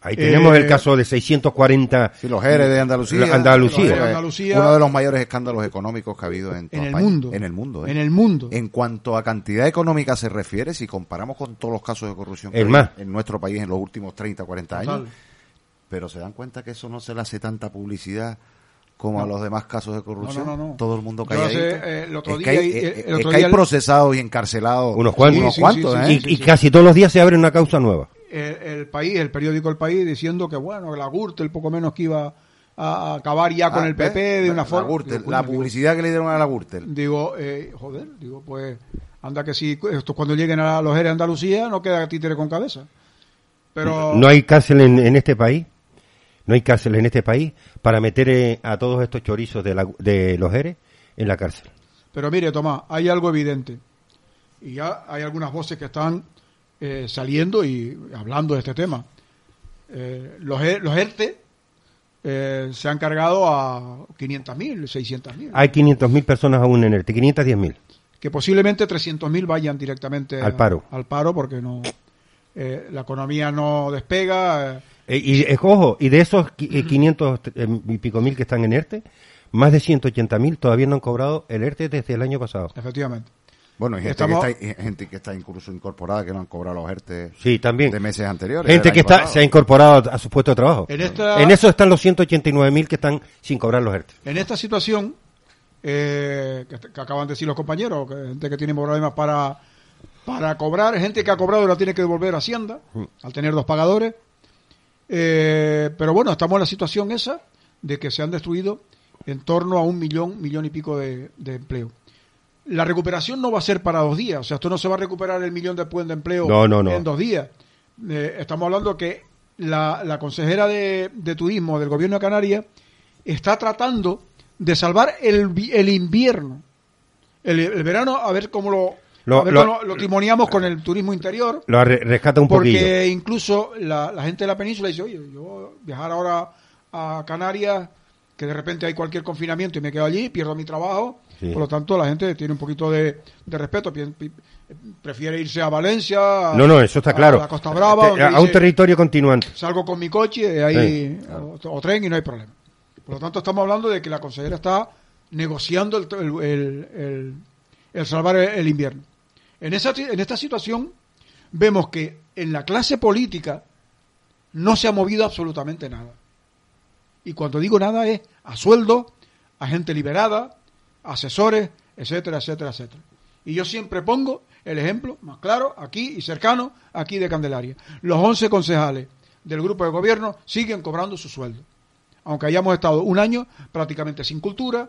Ahí tenemos eh, el caso de 640 Sí, los Jerez de Andalucía. La- Andalucía. De Andalucía. Uno de los mayores escándalos económicos que ha habido en, todo En el país. mundo. En el mundo, ¿eh? En el mundo. En cuanto a cantidad económica se refiere, si comparamos con todos los casos de corrupción que más. en nuestro país en los últimos 30, 40 años, Total. pero se dan cuenta que eso no se le hace tanta publicidad como a los demás casos de corrupción. No, no, no, no. Todo el mundo cae eh, el otro es día que hay, y- eh, el otro es que hay día- procesados y encarcelados. Unos cuantos. Unos Sí, cuantos, sí, ¿eh? y, casi todos los días se abre una causa nueva. El, el país, el periódico El País, diciendo que bueno, la Gürtel poco menos que iba a acabar ya con Ah, el ¿ves? PP de una La forma. Gürtel, Digo, la publicidad que le dieron a la Gürtel. Digo, eh, joder, digo, pues anda que si esto cuando lleguen a los Jerez de Andalucía no queda títere con cabeza. Pero No hay cárcel en, en este país. No hay cárcel en este país para meter eh, a todos estos chorizos de, la- de los Jerez en la cárcel. Pero mire, Tomás, hay algo evidente. Y ya hay algunas voces que están eh, saliendo y hablando de este tema. Eh, los, E- los ERTE eh, se han cargado a 500.000, 600.000. Hay 500.000 personas aún en ERTE, 510.000. Que posiblemente 300.000 vayan directamente Al paro. al paro porque no eh, la economía no despega. eh, y ojo, y de esos qui- eh, 500 eh, y pico mil que están en ERTE, más de 180.000 todavía no han cobrado el ERTE desde el año pasado. efectivamente. Bueno, hay gente, Estamos- que está, gente que está incluso incorporada que no han cobrado los ERTE Sí, también. de meses anteriores. Gente que está, se ha incorporado a su puesto de trabajo. En esta- En eso están los 189.000 que están sin cobrar los ERTE. En esta situación, eh, que, que acaban de decir los compañeros, que gente que tiene problemas para, para cobrar, gente que ha cobrado y la tiene que devolver a Hacienda, al tener dos pagadores. Eh, pero bueno, estamos en la situación esa de que se han destruido en torno a un millón, millón y pico de, de empleo. La recuperación no va a ser para dos días, o sea, esto no se va a recuperar el millón de puestos de empleo No, no, no. en dos días. Eh, estamos hablando que la, la consejera de, de turismo del gobierno de Canarias está tratando de salvar el, el invierno. El, el verano, a ver cómo lo, Lo- a ver cómo lo- lo timoniamos con el turismo interior. Lo re- rescata un Porque poquillo. incluso la, la gente de la península dice, oye, yo viajar ahora a Canarias, que de repente hay cualquier confinamiento y me quedo allí, pierdo mi trabajo. Sí. Por lo tanto, la gente tiene un poquito de, de respeto, pi- pi- prefiere irse a Valencia, a- No, no, eso está a claro. la Costa Brava, Te- a un territorio continuante. salgo con mi coche, ahí, o, o tren y no hay problema. Por lo tanto, estamos hablando de que la consejera está negociando el, el- el- el- salvar el, el invierno. En, esa, en esta situación vemos que en la clase política no se ha movido absolutamente nada. Y cuando digo nada es a sueldo, a gente liberada, asesores, etcétera, etcétera, etcétera. Y yo siempre pongo el ejemplo más claro, aquí y cercano, aquí de Candelaria. Los 11 concejales del grupo de gobierno siguen cobrando su sueldo. Aunque hayamos estado un año prácticamente sin cultura,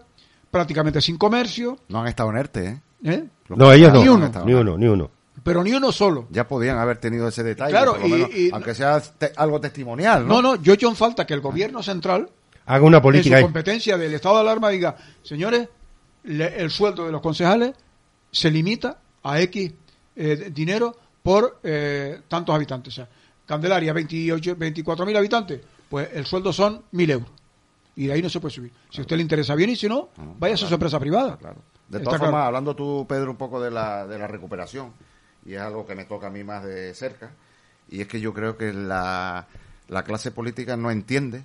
prácticamente sin comercio, No han estado en ERTE, ¿eh? ¿eh? No, ellos no. Ni uno. Ni uno, ni uno. Pero ni uno solo. Ya podían haber tenido ese detalle, Claro, por lo y- menos, y- aunque sea te- algo testimonial, No, ¿no? no, yo he hecho en falta que el gobierno central, Haga una en su política ahí. competencia del estado de alarma, diga, señores, le- el sueldo de los concejales se limita a X eh, dinero por eh, tantos habitantes. O sea, Candelaria, 28, 24 mil habitantes, pues el sueldo son mil euros. Y de ahí no se puede subir. Si a usted le interesa bien y si no, vaya a su empresa privada. Claro. De todas formas, hablando tú, Pedro, un poco de la, de la recuperación, y es algo que me toca a mí más de cerca, y es que yo creo que la, la clase política no entiende,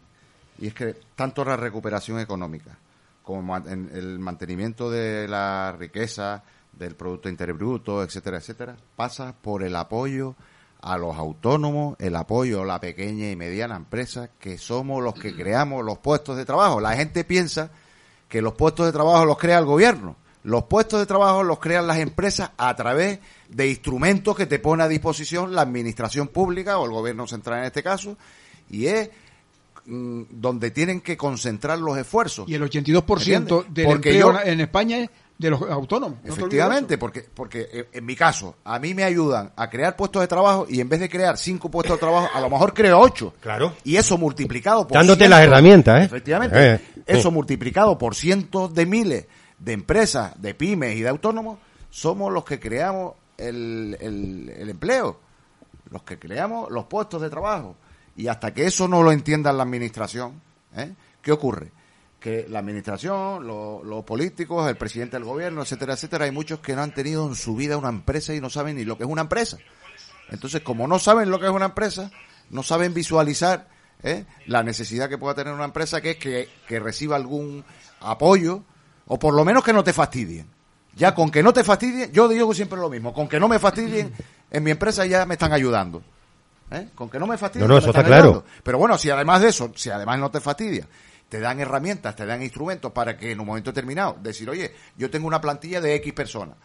y es que tanto la recuperación económica como en el mantenimiento de la riqueza, del Producto Interior Bruto, etcétera, etcétera, pasa por el apoyo a los autónomos, el apoyo a la pequeña y mediana empresa, que somos los que creamos los puestos de trabajo. La gente piensa que los puestos de trabajo los crea el gobierno. Los puestos de trabajo los crean las empresas a través de instrumentos que te pone a disposición la administración pública o el gobierno central en este caso, y es donde tienen que concentrar los esfuerzos. Y el 82% ¿Entiendes? del Porque empleo yo- en España es de los autónomos. No Efectivamente, eso. porque, porque eh, en mi caso, a mí me ayudan a crear puestos de trabajo y en vez de crear cinco puestos de trabajo, a lo mejor creo ocho. Claro. Y eso multiplicado por Dándote cientos- las herramientas, ¿eh? Efectivamente. Eh, eso sí. multiplicado por cientos de miles de empresas, de pymes y de autónomos, somos los que creamos el, el- el empleo, los que creamos los puestos de trabajo. Y hasta que eso no lo entienda la administración, ¿eh? ¿qué ocurre? Que la administración, lo- los políticos, el presidente del gobierno, etcétera, etcétera, hay muchos que no han tenido en su vida una empresa y no saben ni lo que es una empresa. Entonces, como no saben lo que es una empresa, no saben visualizar ¿eh? la necesidad que pueda tener una empresa, que es que, que reciba algún apoyo, o por lo menos que no te fastidien. Ya con que no te fastidien, yo digo siempre lo mismo, con que no me fastidien, en mi empresa ya me están ayudando. ¿Eh? Con que no me fastidien. No, no, eso está claro. Pero bueno, si además de eso, si además no te fastidian, te dan herramientas, te dan instrumentos para que en un momento determinado decir, oye, yo tengo una plantilla de X personas.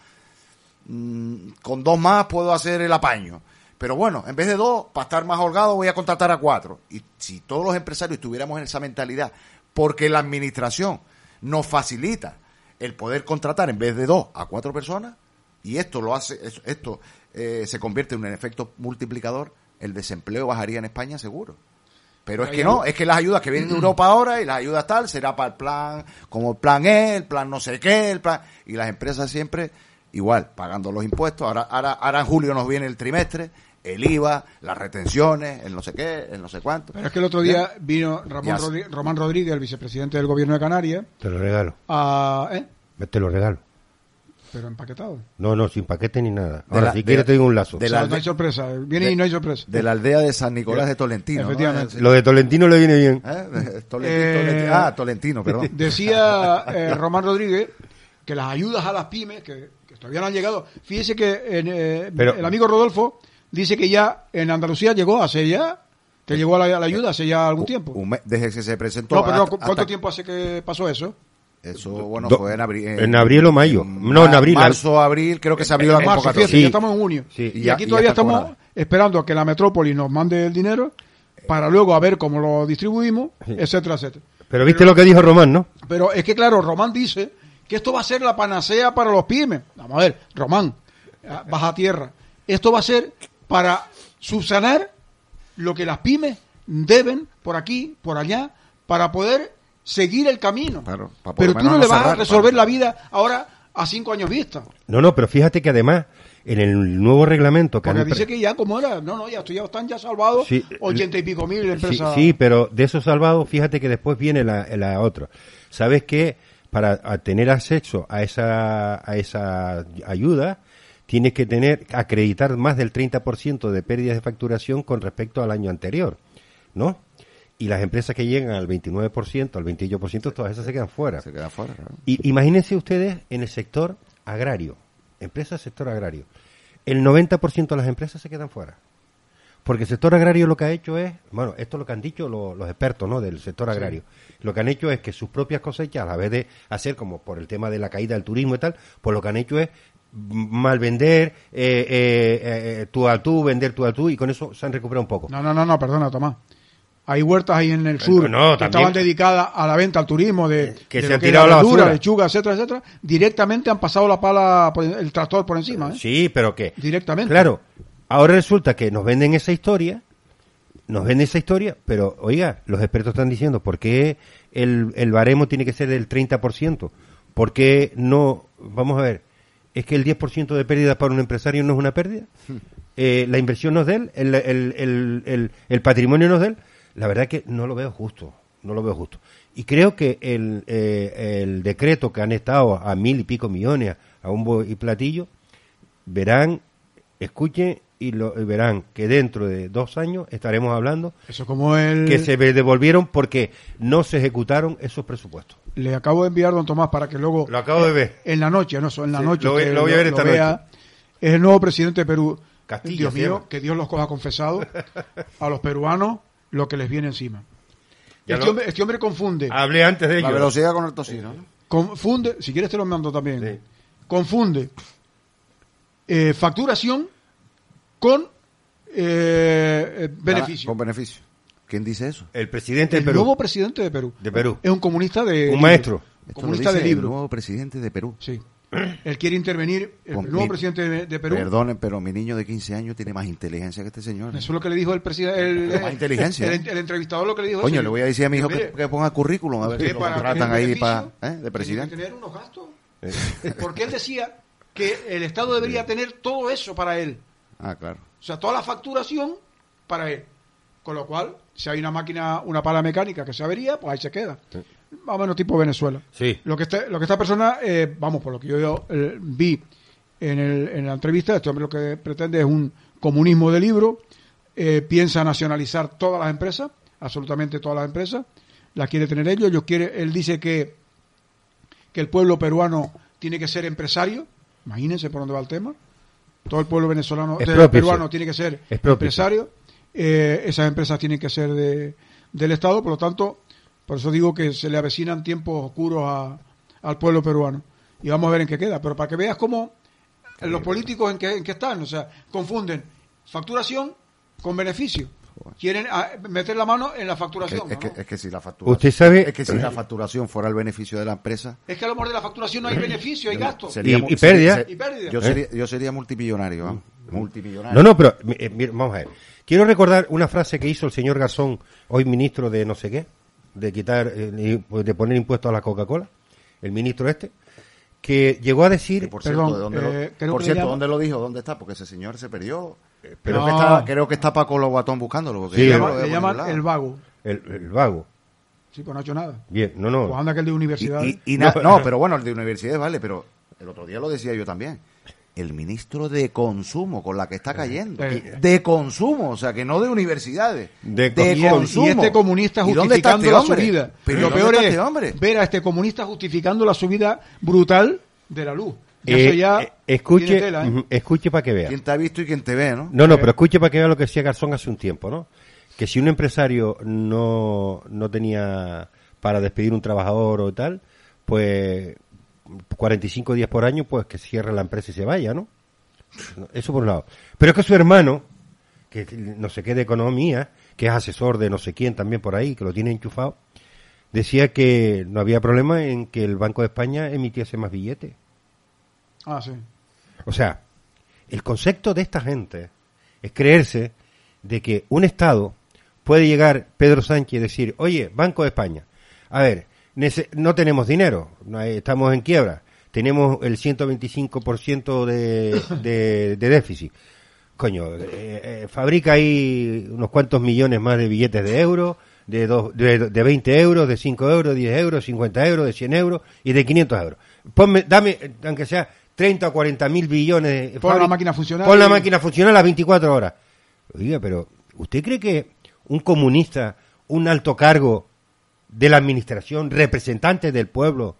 Mm, con dos más puedo hacer el apaño. Pero bueno, en vez de dos, para estar más holgado, voy a contratar a cuatro. Y si todos los empresarios tuviéramos en esa mentalidad, porque la administración nos facilita el poder contratar en vez de dos a cuatro personas, y esto lo hace, es- esto eh, se convierte en un efecto multiplicador, el desempleo bajaría en España seguro. Pero es que no, es que las ayudas que vienen de Europa ahora y las ayudas tal será para el plan, como el plan E, el plan no sé qué, el plan, y las empresas siempre igual, pagando los impuestos. Ahora, ahora, ahora en julio nos viene el trimestre, el IVA, las retenciones, el no sé qué, el no sé cuánto. Pero es que el otro día vino Ramón. Rodri- Román Rodríguez, el vicepresidente del gobierno de Canarias, Te lo regalo. a, ¿eh? Te lo regalo. Pero empaquetado. No, no, sin paquete ni nada. De Ahora, la- si quieres te digo un lazo. de O sea, la- no hay sorpresa. Viene de- y no hay sorpresa. De la aldea de San Nicolás de Tolentino. ¿no? Efectivamente. Lo de Tolentino le viene bien. ¿Eh? Tolentino, Eh, Tolentino. Ah, Tolentino, perdón. Decía eh, Román Rodríguez que las ayudas a las pymes, que, que todavía no han llegado. Fíjese que en, eh, Pero- el amigo Rodolfo dice que ya en Andalucía llegó hace ya, que llegó a la, a la ayuda hace ya algún tiempo. Un mes- desde que se presentó. No, pero no, hasta- ¿cuánto hasta- tiempo hace que pasó eso? Eso, bueno, Do- fue en abril. en abril o mayo. No, en abril. Marzo, abril, creo que se abrió la marzo, convocatoria. fíjate, Sí. ya estamos en junio. Sí. Y, aquí y todavía estamos cobrada. esperando a que la metrópoli nos mande el dinero para luego a ver cómo lo distribuimos, Sí. etcétera, etcétera. Pero viste lo que dijo Román, ¿no? Pero es que, claro, Román dice que esto va a ser la panacea para los pymes. Vamos a ver, Román, ah, baja tierra. Esto va a ser para subsanar lo que las pymes deben por aquí, por allá, para poder seguir el camino. Claro, para por Pero tú no le vas a resolver para- la vida ahora a cinco años vista. No, no, pero fíjate que además, en el nuevo reglamento que Porque han dice que ya como era, no, no, ya, están ya salvados Sí, ochenta y pico mil Sí, empresas. sí, pero de esos salvados, fíjate que después viene la, la otra. ¿Sabes qué? Para tener acceso a esa, a esa ayuda, tienes que tener, acreditar más del 30% de pérdidas de facturación con respecto al año anterior, ¿no? Y las empresas que llegan al 29%, al 28%, todas esas se quedan fuera. Se queda fuera. Y imagínense ustedes en el sector agrario, empresas sector agrario. El 90% de las empresas se quedan fuera. Porque el sector agrario lo que ha hecho es, bueno, esto es lo que han dicho lo- los expertos ¿no? del sector agrario. Lo que han hecho es que sus propias cosechas, a la vez de hacer como por el tema de la caída del turismo y tal, pues lo que han hecho es mal vender, eh, eh, eh, tú a tú, vender tú a tú, y con eso se han recuperado un poco. No, no, no, no, perdona, Tomás. Hay huertas ahí en el sur no, que estaban dedicadas a la venta, al turismo, de, Que de se han tirado la basura. lechuga, etcétera, etcétera. Directamente han pasado la pala, el tractor por encima. ¿eh? Sí, pero que... Directamente. Claro, ahora resulta que nos venden esa historia, nos venden esa historia, pero oiga, los expertos están diciendo, ¿por qué el, el baremo tiene que ser del 30%? ¿Por qué no? Vamos a ver, ¿es que el 10% de pérdida para un empresario no es una pérdida? Eh, ¿La inversión no es de él? ¿El, el, el, el- el patrimonio no es de él? La verdad que no lo veo justo, no lo veo justo. Y creo que el, eh, el decreto que han estado a mil y pico millones a un y platillo, verán, escuchen y lo y verán que dentro de dos años estaremos hablando Eso como el... que se devolvieron porque no se ejecutaron esos presupuestos. Le acabo de enviar, don Tomás, para que luego... Lo acabo de ver. En la noche, no, en la Sí, noche. lo voy- usted lo voy a ver esta vea. noche. Es el nuevo presidente de Perú. Castillo Dios mío, que Dios los coja confesado a los peruanos lo que les viene encima. Este, lo- hombre, este hombre confunde. Hablé antes de La ello. velocidad con el tocino. ¿no? Confunde, si quieres te lo mando también. Sí. Confunde eh, facturación con eh, eh, beneficio. Con beneficio. ¿Quién dice eso? El presidente El de Perú. nuevo presidente de Perú. De Perú. Es un comunista de. Un libro. maestro. Esto Comunista lo de dice el libro. nuevo presidente de Perú. Sí. Él quiere intervenir. El Con nuevo mi- presidente de, de Perú. Perdonen, pero mi niño de 15 años tiene más inteligencia que este señor. Eso es lo que le dijo el presidente. Más inteligencia. El, el entrevistador lo que le dijo. Coño, le voy a decir a mi hijo que, que ponga currículum, a ver si lo para tener ahí para, ¿eh? de presidente. tener unos gastos. Porque él decía que el Estado debería tener todo eso para él. Ah, claro. O sea, toda la facturación para él. Con lo cual, si hay una máquina, una pala mecánica que se avería, pues ahí se queda. Más o menos tipo Venezuela. Sí. Lo que, este- lo que esta persona, eh, vamos, por lo que yo eh, vi en, el- en la entrevista, este hombre lo que pretende es un comunismo de libro, eh, piensa nacionalizar todas las empresas, absolutamente todas las empresas, las quiere tener ellos, ellos quiere, él dice que, que el pueblo peruano tiene que ser empresario, imagínense por dónde va el tema, todo el pueblo venezolano, Es de- propio, peruano tiene que ser empresario, eh, esas empresas tienen que ser de, del Estado, por lo tanto, por eso digo que se le avecinan tiempos oscuros a- al pueblo peruano. Y vamos a ver en qué queda. Pero para que veas cómo los políticos en qué, en qué están, o sea, confunden facturación con beneficio. Quieren ah, meter la mano en la facturación. es ¿no? que, es que si la facturación, Usted sabe- es que si la facturación fuera el beneficio de la empresa, Es que a lo mejor de la facturación no hay beneficio, hay gasto. sería, Y- y pérdida. Y pérdida. Yo ¿Eh? sería, yo sería multimillonario, vamos. multimillonario. No, no, pero mi- eh, vamos a ver. Quiero recordar una frase que hizo el señor Garzón, hoy ministro de no sé qué, de quitar, eh, y- de poner impuestos a la Coca-Cola, el ministro este, que llegó a decir, por Perdón, cierto, ¿de dónde, eh, lo, creo por que cierto llama- ¿dónde lo dijo? ¿Dónde está? Porque ese señor se perdió. Creo, pero- que, No. está, creo que está Paco Lobatón buscándolo. Porque Sí, no llaman, lo le el vago. el, el vago. Sí, pues no ha hecho nada. Bien, no, Pues no. anda que el de universidad. Y, y No, no, pero bueno, el de universidades vale, pero el otro día lo decía yo también. El ministro de consumo con la que está cayendo. Eh. De consumo, o sea, que no de universidades. De De, consumo. consumo. Y este comunista ¿Y dónde está justificando este la subida. Pero lo ¿dónde peor es este hombre? ver a este comunista justificando la subida brutal de la luz. Eh, eso ya eh, escuche, tela, ¿eh? escuche para que vea. ¿Quién te ha visto y quién te ve, no? No, no, pero escuche para que vea lo que decía Garzón hace un tiempo, ¿no? Que si un empresario no, no tenía para despedir un trabajador o tal, pues 45 días por año, pues que cierre la empresa y se vaya, ¿no? Eso por un lado. Pero es que su hermano, que no sé qué de economía, que es asesor de no sé quién también por ahí, que lo tiene enchufado, decía que no había problema en que el Banco de España emitiese más billetes. Ah, sí. O sea, el concepto de esta gente es creerse de que un Estado puede llegar Pedro Sánchez y decir, oye, Banco de España, a ver, no tenemos dinero, estamos en quiebra, tenemos el 125% de, de, de déficit. Coño, eh, eh, fabrica ahí unos cuantos millones más de billetes de euros, de, dos, de, de 20 euros, de 5 euros, 10 euros, 50 euros, de 100 euros y de 500 euros. Ponme, dame, eh, aunque sea 30 o 40 mil billones. de Pon la máquina a funcionar Pon la máquina a funcionar a las 24 horas. Oiga, pero ¿usted cree que un comunista, un alto cargo de la administración, representante del pueblo,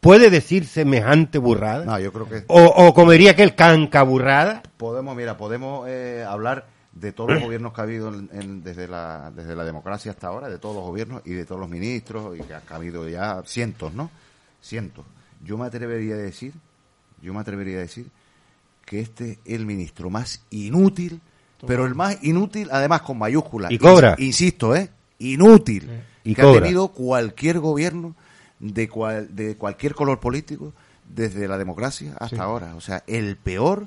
puede decir semejante burrada? No, yo creo que o, o comería que el canca burrada? podemos, mira, podemos eh, hablar de todos los gobiernos que ha habido en- en- desde, la, desde la democracia hasta ahora, de todos los gobiernos y de todos los ministros, y que ha habido ya cientos, ¿no? Cientos. Yo me atrevería a decir, yo me atrevería a decir que este es el ministro más inútil, pero el más inútil, además con mayúsculas. Y cobra. Ins- Insisto, ¿eh? inútil Y que cobra. ha tenido cualquier gobierno de, cual- de cualquier color político desde la democracia hasta Sí. ahora. O sea, el peor,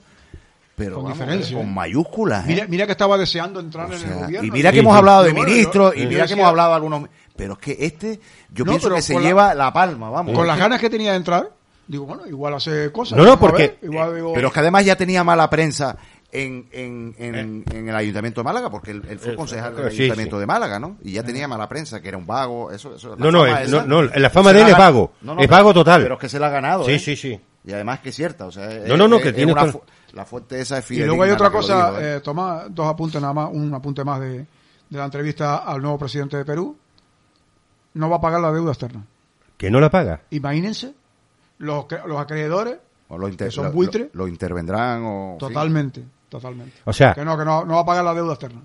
pero Con vamos, diferencia, con ¿eh? mayúsculas. ¿eh? Mira, mira que estaba deseando entrar O en el gobierno. y mira que Sí, hemos hablado de bueno, ministros, yo- y mira que hemos hablado de algunos... Pero es que este, yo No, pienso que se la- lleva la palma, vamos. Con las ganas que tenía de entrar, digo, bueno, igual hace cosas. No, no, porque- ver, igual digo, Pero es que además ya tenía mala prensa en, en, en, en el Ayuntamiento de Málaga, porque él, él fue Eh, concejal del sí, Ayuntamiento sí. de Málaga, ¿no? Y ya tenía mala prensa, que era un vago, eso... eso No, no, es- esa, no, no, la fama de él es vago, es vago total. Pero es que se la ha ganado, Sí, ¿eh? sí, sí. Y además que es cierta, o sea... es- No, no, no, es- que tiene fu- La fuente esa es Y luego hay otra cosa, digo, ¿eh? eh, Tomás, dos apuntes nada más, un apunte más de, de la entrevista al nuevo presidente de Perú. No va a pagar la deuda externa. Que no la paga. Imagínense, los, los acreedores, O lo, inter- que son buitres. lo- lo intervendrán o... sí. Totalmente. O sea, Que no, que no, no va a pagar la deuda externa.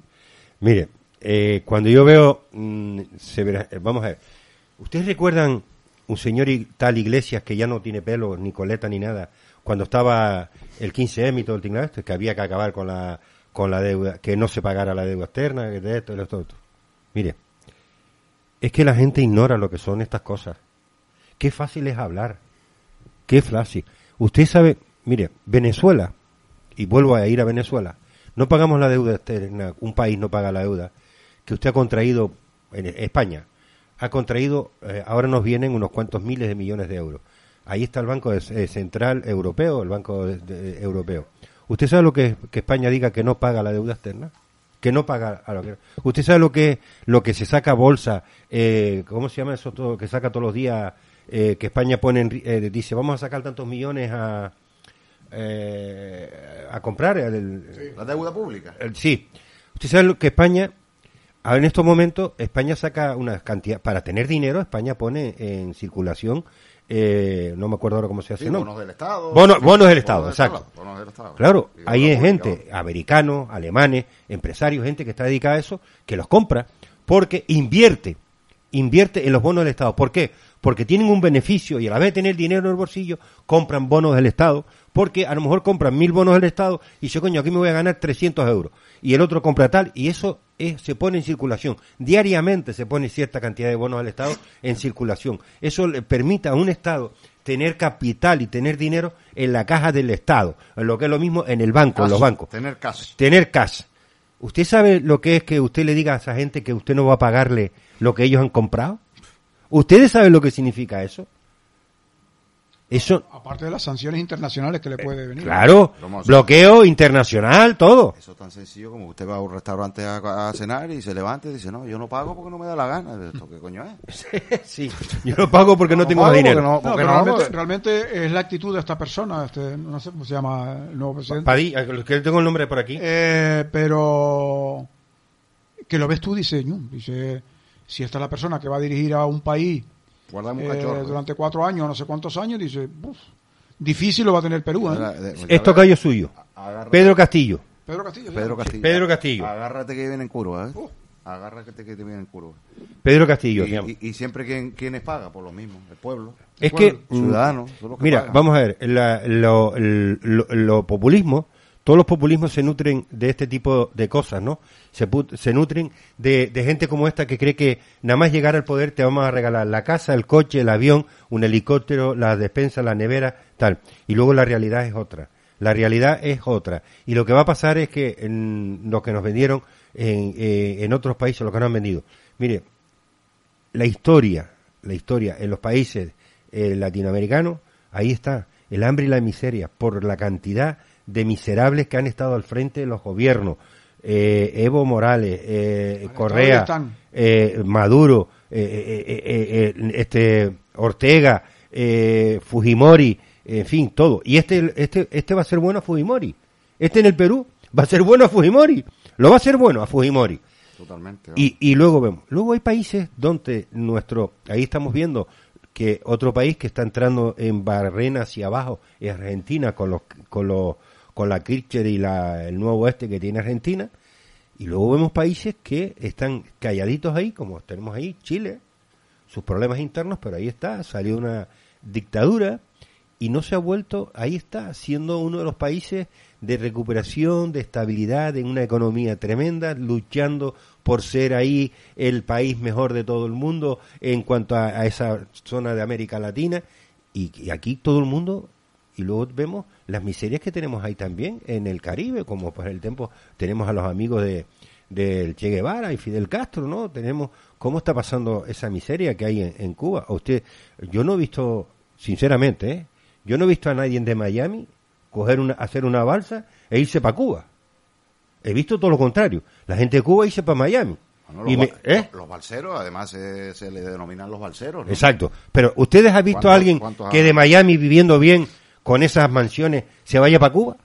Mire, eh, cuando yo veo, mm, se verá- eh, vamos a ver, ¿ustedes recuerdan un señor y- tal Iglesias que ya no tiene pelo, ni coleta, ni nada, cuando estaba el 15M y todo el tinglado este, que había que acabar con la, con la deuda, que no se pagara la deuda externa, que de esto, de esto, de esto? Mire, es que la gente ignora lo que son estas cosas. Qué fácil es hablar. Qué fácil. Usted sabe, mire, Venezuela, y vuelvo a ir a Venezuela, no pagamos la deuda externa, un país no paga la deuda que usted ha contraído en España. Ha contraído, eh, ahora nos vienen unos cuantos miles de millones de euros. Ahí está el Banco eh, Central Europeo, el Banco Europeo. ¿Usted sabe lo que que España diga que no paga la deuda externa? Que no paga a. ¿Usted sabe lo que lo que se saca bolsa? Eh, ¿Cómo se llama eso todo que saca todos los días? eh, que España pone, en eh, dice, vamos a sacar tantos millones a, eh, a comprar. el- La deuda pública. el- sí. Usted sabe que España, en estos momentos, España saca una cantidad, para tener dinero, España pone en circulación, eh, no me acuerdo ahora cómo se hace, Sí, ¿no? bonos del Estado. Bono- bonos del Estado, exacto. bonos del Estado. Claro, ahí hay pública, gente, americanos, alemanes, empresarios, gente que está dedicada a eso, que los compra, porque invierte, invierte en los bonos del Estado. ¿Por qué? Porque tienen un beneficio y a la vez de tener dinero en el bolsillo, compran bonos del Estado, porque a lo mejor compran mil bonos del Estado y dice, coño, aquí me voy a ganar 300 euros. Y el otro compra tal, y eso es- se pone en circulación. Diariamente se pone cierta cantidad de bonos del Estado en circulación. Eso le permite a un Estado tener capital y tener dinero en la caja del Estado, en lo que es lo mismo en el banco, en los bancos. Tener cash. Tener cash. ¿Usted sabe lo que es que usted le diga a esa gente que usted no va a pagarle lo que ellos han comprado? ¿Ustedes saben lo que significa eso? Eso, Aparte de las sanciones internacionales que le puede venir. claro, bloqueo internacional, todo. Eso es tan sencillo como usted va a un restaurante a, a cenar y se levanta y dice, no, yo no pago porque no me da la gana. ¿Esto qué coño es? sí, yo lo pago porque no, tengo más dinero. porque no- No, no, realmente, realmente es la actitud de esta persona, este, no sé cómo se llama el nuevo presidente. Padilla, que tengo el nombre por aquí. Eh, pero que lo ves tú, dice, dice, si esta es la persona que va a dirigir a un país Guardamos eh, durante cuatro años, no sé cuántos años, dice, "Uf, difícil lo va a tener Perú. ¿eh?". Esto callo suyo. Agárrate- Pedro Castillo. Pedro Castillo. ¿sí? Pedro Castillo. Pedro Castillo. Agárrate que viene en curva, ¿eh? Uh. Agárrate que te viene en curva. Pedro Castillo. Y, y- y siempre quien, quienes paga, por lo mismo, el pueblo. Es que, mm, Ciudadanos, mira, pagan. vamos a ver, la- lo, el- lo- lo populismo, todos los populismos se nutren de este tipo de cosas, ¿no? Se, se nutren de, de gente como esta que cree que nada más llegar al poder te vamos a regalar la casa, el coche, el avión, un helicóptero, la despensa, la nevera, tal. Y luego la realidad es otra. La realidad es otra. Y lo que va a pasar es que en lo que nos vendieron en, eh, en otros países, lo que nos han vendido. Mire, la historia, la historia en los países eh, latinoamericanos, ahí está, el hambre y la miseria, por la cantidad de miserables que han estado al frente de los gobiernos. Eh, Evo Morales, eh, Correa, eh, Maduro, eh, eh, eh, eh, eh, este Ortega, eh, Fujimori, en fin, todo. Y este, este, este va a ser bueno a Fujimori. Este en el Perú va a ser bueno a Fujimori. Lo va a ser bueno a Fujimori. Totalmente. Y, y luego vemos, luego hay países donde nuestro, ahí estamos viendo que otro país que está entrando en barrena hacia abajo es Argentina con los, con los, con la Kirchner y la, el nuevo este que tiene Argentina. Y luego vemos países que están calladitos ahí, como tenemos ahí Chile, sus problemas internos, pero ahí está, salió una dictadura y no se ha vuelto, ahí está, siendo uno de los países de recuperación, de estabilidad, en una economía tremenda, luchando por ser ahí el país mejor de todo el mundo en cuanto a, esa zona de América Latina. Y aquí todo el mundo, y luego vemos las miserias que tenemos ahí también en el Caribe, como por el tiempo tenemos a los amigos de del Che Guevara y Fidel Castro, ¿no? Tenemos cómo está pasando esa miseria que hay en, en Cuba. A usted, yo no he visto, sinceramente, ¿eh? yo no he visto a nadie de Miami coger una, hacer una balsa e irse para Cuba. He visto todo lo contrario. La gente de Cuba irse para Miami. Bueno, los, Y me- ¿eh? los balseros, además eh, se le denominan los balseros. ¿no? Exacto. Pero ¿ustedes han visto a ¿Cuántos- alguien que de Miami viviendo bien con esas mansiones se vaya para Cuba?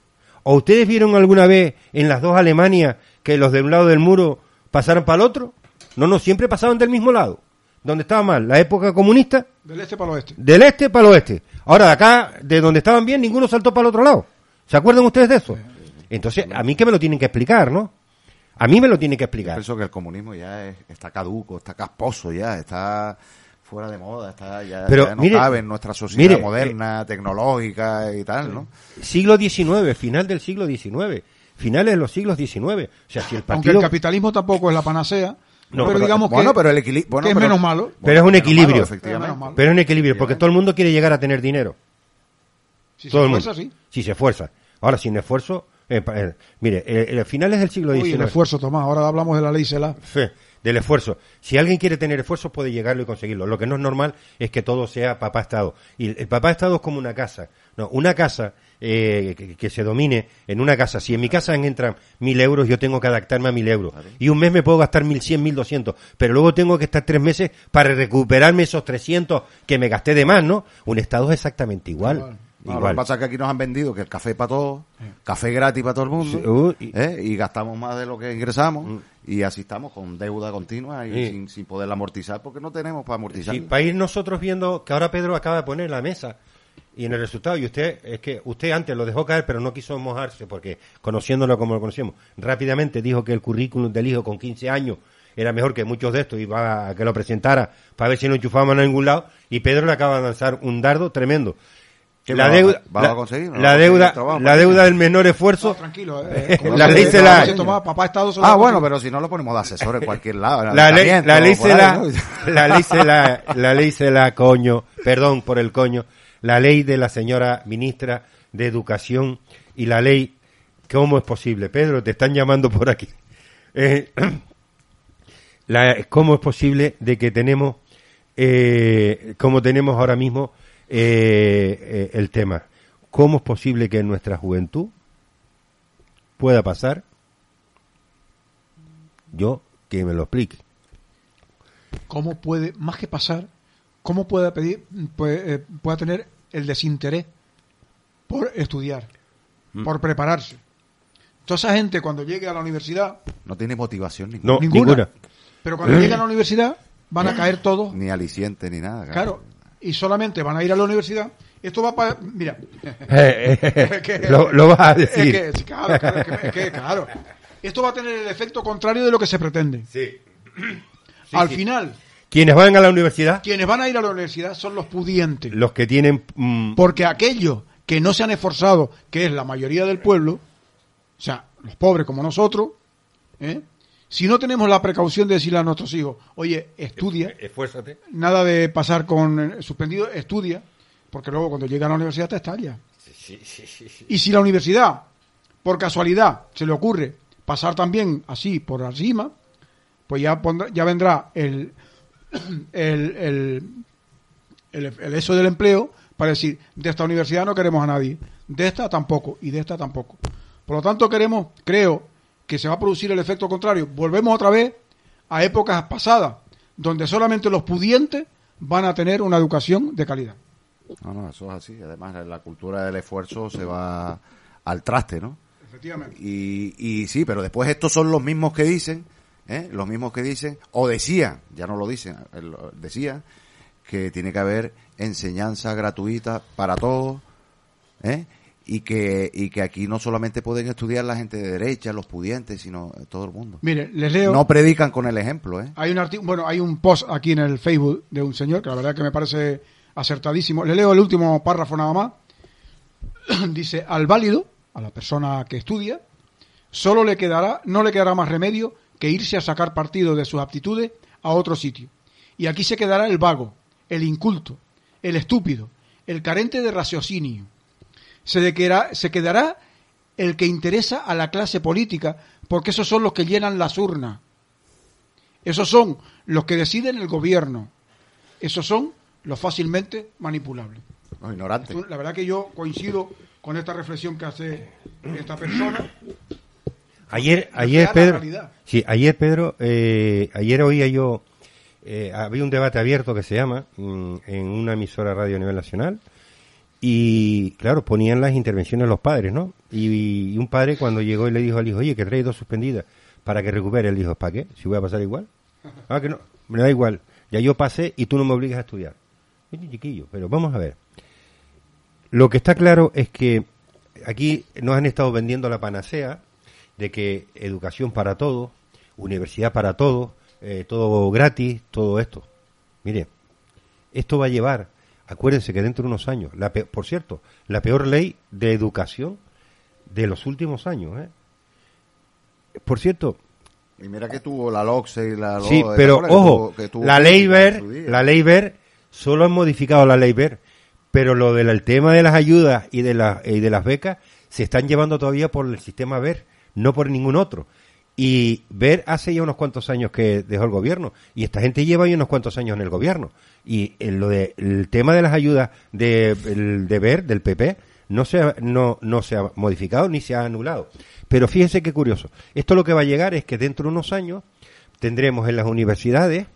¿O ustedes vieron alguna vez en las dos Alemanias que los de un lado del muro pasaron para el otro? No, no, siempre pasaban del mismo lado. Donde estaba mal, la época comunista, Del este para el oeste. del este para el oeste. Ahora, de acá, de donde estaban bien, ninguno saltó para el otro lado. ¿Se acuerdan ustedes de eso? Entonces, a mí que me lo tienen que explicar, ¿no? A mí me lo tienen que Yo explicar. pienso que el comunismo ya es- está caduco, está casposo ya, está fuera de moda, está ya, Pero, ya no mire, cabe en nuestra sociedad mire, moderna, tecnológica y tal, ¿no? Siglo XIX, final del siglo XIX, finales de los siglos XIX. O sea, si el Aunque partido... el capitalismo tampoco es la panacea, No, pero, pero- digamos bueno, que, pero el equili- bueno, que es pero- menos malo. Pero es un equilibrio. malo, efectivamente. Malo. Pero es un equilibrio, porque todo el mundo quiere llegar a tener dinero. Si todo se el mundo. esfuerza, sí. Si se esfuerza. Ahora, sin esfuerzo... eh, eh, mire, eh, eh, finales del siglo Uy, XIX... el esfuerzo, Tomás. Ahora hablamos de la ley CELA. Fe, del esfuerzo. Si alguien quiere tener esfuerzo, puede llegarlo y conseguirlo. Lo que no es normal es que todo sea papá Estado. Y el, papá Estado es como una casa. No, una casa eh, que, que se domine en una casa. Si en mi casa entran mil euros, yo tengo que adaptarme a mil euros. Y un mes me puedo gastar mil cien, mil doscientos. Pero luego tengo que estar tres meses para recuperarme esos trescientos que me gasté de más, ¿no? Un Estado es exactamente igual. Igual. No, lo Igual. que pasa es que aquí nos han vendido que el café para todos, café gratis para todo el mundo, Sí, uh, y- ¿eh? y gastamos más de lo que ingresamos, y así estamos con deuda continua y sin, sin poder amortizar, porque no tenemos para amortizar. Sí, para ir nosotros viendo que ahora Pedro acaba de poner la mesa y en el resultado, y usted, es que usted antes lo dejó caer, pero no quiso mojarse porque conociéndolo como lo conocemos, rápidamente dijo que el currículum del hijo con 15 años era mejor que muchos de estos y va a que lo presentara para ver si lo enchufaban a ningún lado y Pedro le acaba de lanzar un dardo tremendo. ¿Qué La deuda, va a la, conseguir? ¿No la va a conseguir deuda, la deuda del menor esfuerzo. No, tranquilo. eh, como La ley se la- papá Estado se lo Ah, bueno, conseguir. pero si no lo ponemos de asesor en cualquier lado. en La ley, la ley se la, la ley se la, la ley se la coño, perdón por el coño, la ley de la señora ministra de Educación y la ley, ¿cómo es posible? Pedro, te están llamando por aquí. Eh, la- ¿Cómo es posible de que tenemos, eh, como tenemos ahora mismo eh, eh, el tema? ¿Cómo es posible que en nuestra juventud pueda pasar? Yo, que me lo explique. ¿Cómo puede, más que pasar, cómo puede pedir, puede, eh, pueda tener el desinterés por estudiar, Mm. por prepararse? Toda esa gente cuando llegue a la universidad, No tiene motivación ninguna. No, Ninguna. ninguna. pero cuando llegue a la universidad van a caer todos, Ni aliciente ni nada. claro, y solamente van a ir a la universidad. Esto va para, mira, Eh, eh, que- lo, lo vas a es decir. que, sí, claro, claro, es que- es que, claro, esto va a tener el efecto contrario de lo que se pretende. Sí. Al sí. final, Quienes van a la universidad, quienes van a ir a la universidad son los pudientes. los que tienen... mm, Porque aquellos que no se han esforzado, que es la mayoría del pueblo, o sea, los pobres como nosotros, ¿eh? Si no tenemos la precaución de decirle a nuestros hijos, oye, estudia, Esfuérzate. nada de pasar con eh, suspendido, estudia, porque luego cuando llega a la universidad te estalla. Y si la universidad, por casualidad, se le ocurre pasar también así por encima, pues ya, pondrá- ya vendrá el, el, el, el- el eso del empleo para decir, de esta universidad no queremos a nadie, de esta tampoco y de esta tampoco. Por lo tanto, queremos, creo que se va a producir el efecto contrario. Volvemos otra vez a épocas pasadas, donde solamente los pudientes van a tener una educación de calidad. No, no, eso es así. Además, la cultura del esfuerzo se va al traste, ¿no? Efectivamente. Y, y sí, pero después estos son los mismos que dicen, ¿eh? los mismos que dicen, o decían, ya no lo dicen, decían que tiene que haber enseñanza gratuita para todos, ¿eh? Y que y que aquí no solamente pueden estudiar la gente de derecha, los pudientes, sino todo el mundo. Mire, les leo. No predican con el ejemplo, ¿eh? Hay un bueno, hay un post aquí en el Facebook de un señor que la verdad que me parece acertadísimo. Le leo el último párrafo nada más. Dice, al válido, a la persona que estudia, solo le quedará, no le quedará más remedio que irse a sacar partido de sus aptitudes a otro sitio. Y aquí se quedará el vago, el inculto, el estúpido, el carente de raciocinio. Se, quedará, se quedará el que interesa a la clase política, porque esos son los que llenan las urnas. Esos son los que deciden el gobierno. Esos son los fácilmente manipulables. Los ignorantes. La verdad que yo coincido con esta reflexión que hace esta persona. Ayer, ayer Pedro, sí, ayer Pedro, eh, ayer oía yo, eh, había un debate abierto que se llama mm, en una emisora radio a nivel nacional y claro, ponían las intervenciones los padres, ¿no? Y, un padre cuando llegó y le dijo al hijo, oye, que trae dos suspendidas para que recupere, él dijo, ¿para qué? Si voy a pasar igual. Ah, que no, me da igual. Ya yo pasé y tú no me obligas a estudiar. chiquillo, pero vamos a ver. Lo que está claro es que aquí nos han estado vendiendo la panacea de que educación para todos, universidad para todos, eh, todo gratis, todo esto. Mire, esto va a llevar, acuérdense que dentro de unos años, la por cierto, la peor ley de educación de los últimos años. ¿eh? Por cierto, y mira que tuvo la LOCSE y la... Sí, pero ojo, la ley ver, la ley ver, solo han modificado la ley ver, pero lo del tema de las ayudas y de, la, y de las becas se están llevando todavía por el sistema ver, no por ningún otro. Y ver hace ya unos cuantos años que dejó el gobierno y esta gente lleva ya unos cuantos años en el gobierno. Y en lo de, el tema de las ayudas de, de ver, del PP, no se, ha, no, no se ha modificado ni se ha anulado. Pero fíjense qué curioso. Esto lo que va a llegar es que dentro de unos años tendremos en las universidades,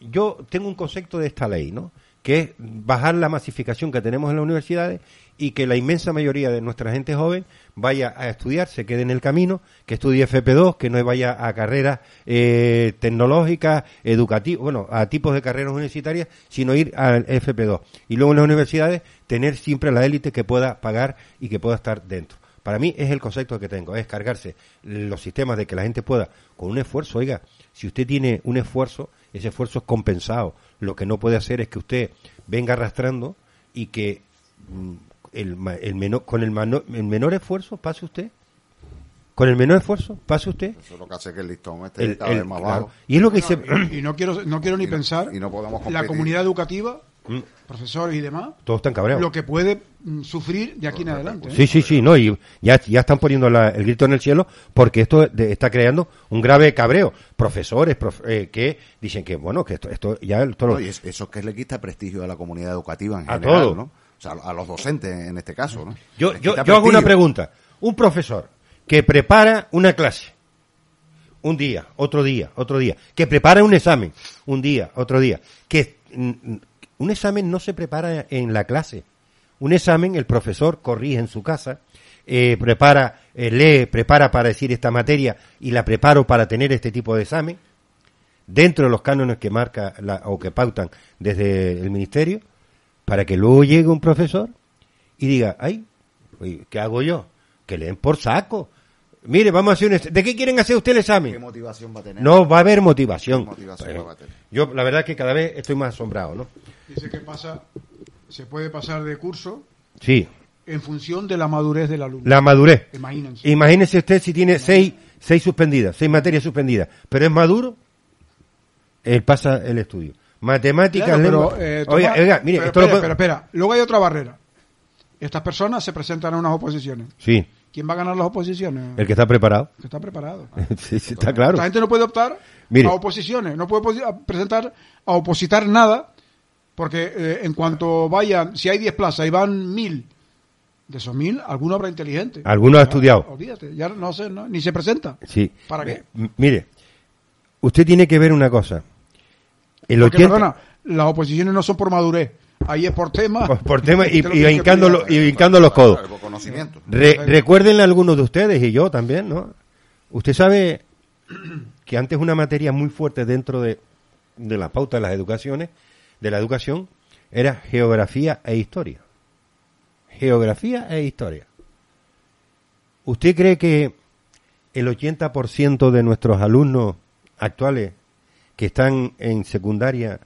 yo tengo un concepto de esta ley, ¿no? que es bajar la masificación que tenemos en las universidades y que la inmensa mayoría de nuestra gente joven vaya a estudiar, se quede en el camino, que estudie FP2, que no vaya a carreras eh, tecnológicas, educativas, bueno, a tipos de carreras universitarias, sino ir al FP2. Y luego en las universidades tener siempre la élite que pueda pagar y que pueda estar dentro. Para mí es el concepto que tengo, es cargarse los sistemas de que la gente pueda, con un esfuerzo, oiga, si usted tiene un esfuerzo, ese esfuerzo es compensado. Lo que no puede hacer es que usted venga arrastrando y que mm, el, el menor, con el, el menor esfuerzo pase usted con el menor esfuerzo, pase usted. Eso es lo que hace que el listón esté cada vez más bajo. Y es lo que dice... Y no quiero, no quiero ni pensar y no podemos la comunidad educativa Mm. profesores y demás, todos están cabreados. Lo que puede mm, sufrir de aquí en adelante. ¿eh? Sí, sí, sí, no, y ya, ya están poniendo el grito en el cielo porque esto está creando un grave cabreo. Profesores eh, que dicen que, bueno, que esto, esto ya... Todo eso que le quita prestigio a la comunidad educativa en a general, ¿no? O sea, a los docentes en este caso, ¿no? Yo, yo, yo hago una pregunta. Un profesor que prepara una clase, un día, otro día, otro día, que prepara un examen, un día, otro día, que mm, un examen no se prepara en la clase. Un examen el profesor corrige en su casa, eh, prepara, eh, lee, prepara para decir esta materia y la preparo para tener este tipo de examen dentro de los cánones que marca o que pautan desde el ministerio para que luego llegue un profesor y diga, ay, ¿qué hago yo? Que leen por saco. Mire, vamos a hacer un... ¿De qué quieren hacer usted el examen? ¿Qué motivación va a tener? No va a haber motivación. Yo, la verdad, que cada vez estoy más asombrado, ¿no? Dice que pasa, se puede pasar de curso. Sí. En función de la madurez del alumno. La madurez. Imagínense. Imagínese usted si tiene seis, seis suspendidas, seis materias suspendidas, pero es maduro, él pasa el estudio. Matemáticas, pero, eh, oiga, oiga, mire, esto espera, lo espera, luego hay otra barrera. Estas personas se presentan a unas oposiciones. Sí. ¿Quién va a ganar las oposiciones? El que está preparado. El que está preparado. sí, sí, está claro. La gente no puede optar a oposiciones, no puede presentar a opositar nada porque eh, en cuanto vayan, si hay 10 plazas y van 1000, de esos 1000, alguno habrá inteligente. Alguno ha estudiado. Olvídate, ya no sé, ni se presenta. Sí. ¿Para qué? mire, usted tiene que ver una cosa. El Porque, perdona, las oposiciones no son por madurez. Ahí es por tema. por tema y, y, hincando, los codos. recuerden algunos de ustedes y yo también, ¿no? Usted sabe que antes una materia muy fuerte dentro de, de la pauta de las educaciones de la educación era geografía e historia. Geografía e historia. ¿Usted cree que el 80% de nuestros alumnos actuales que están en secundaria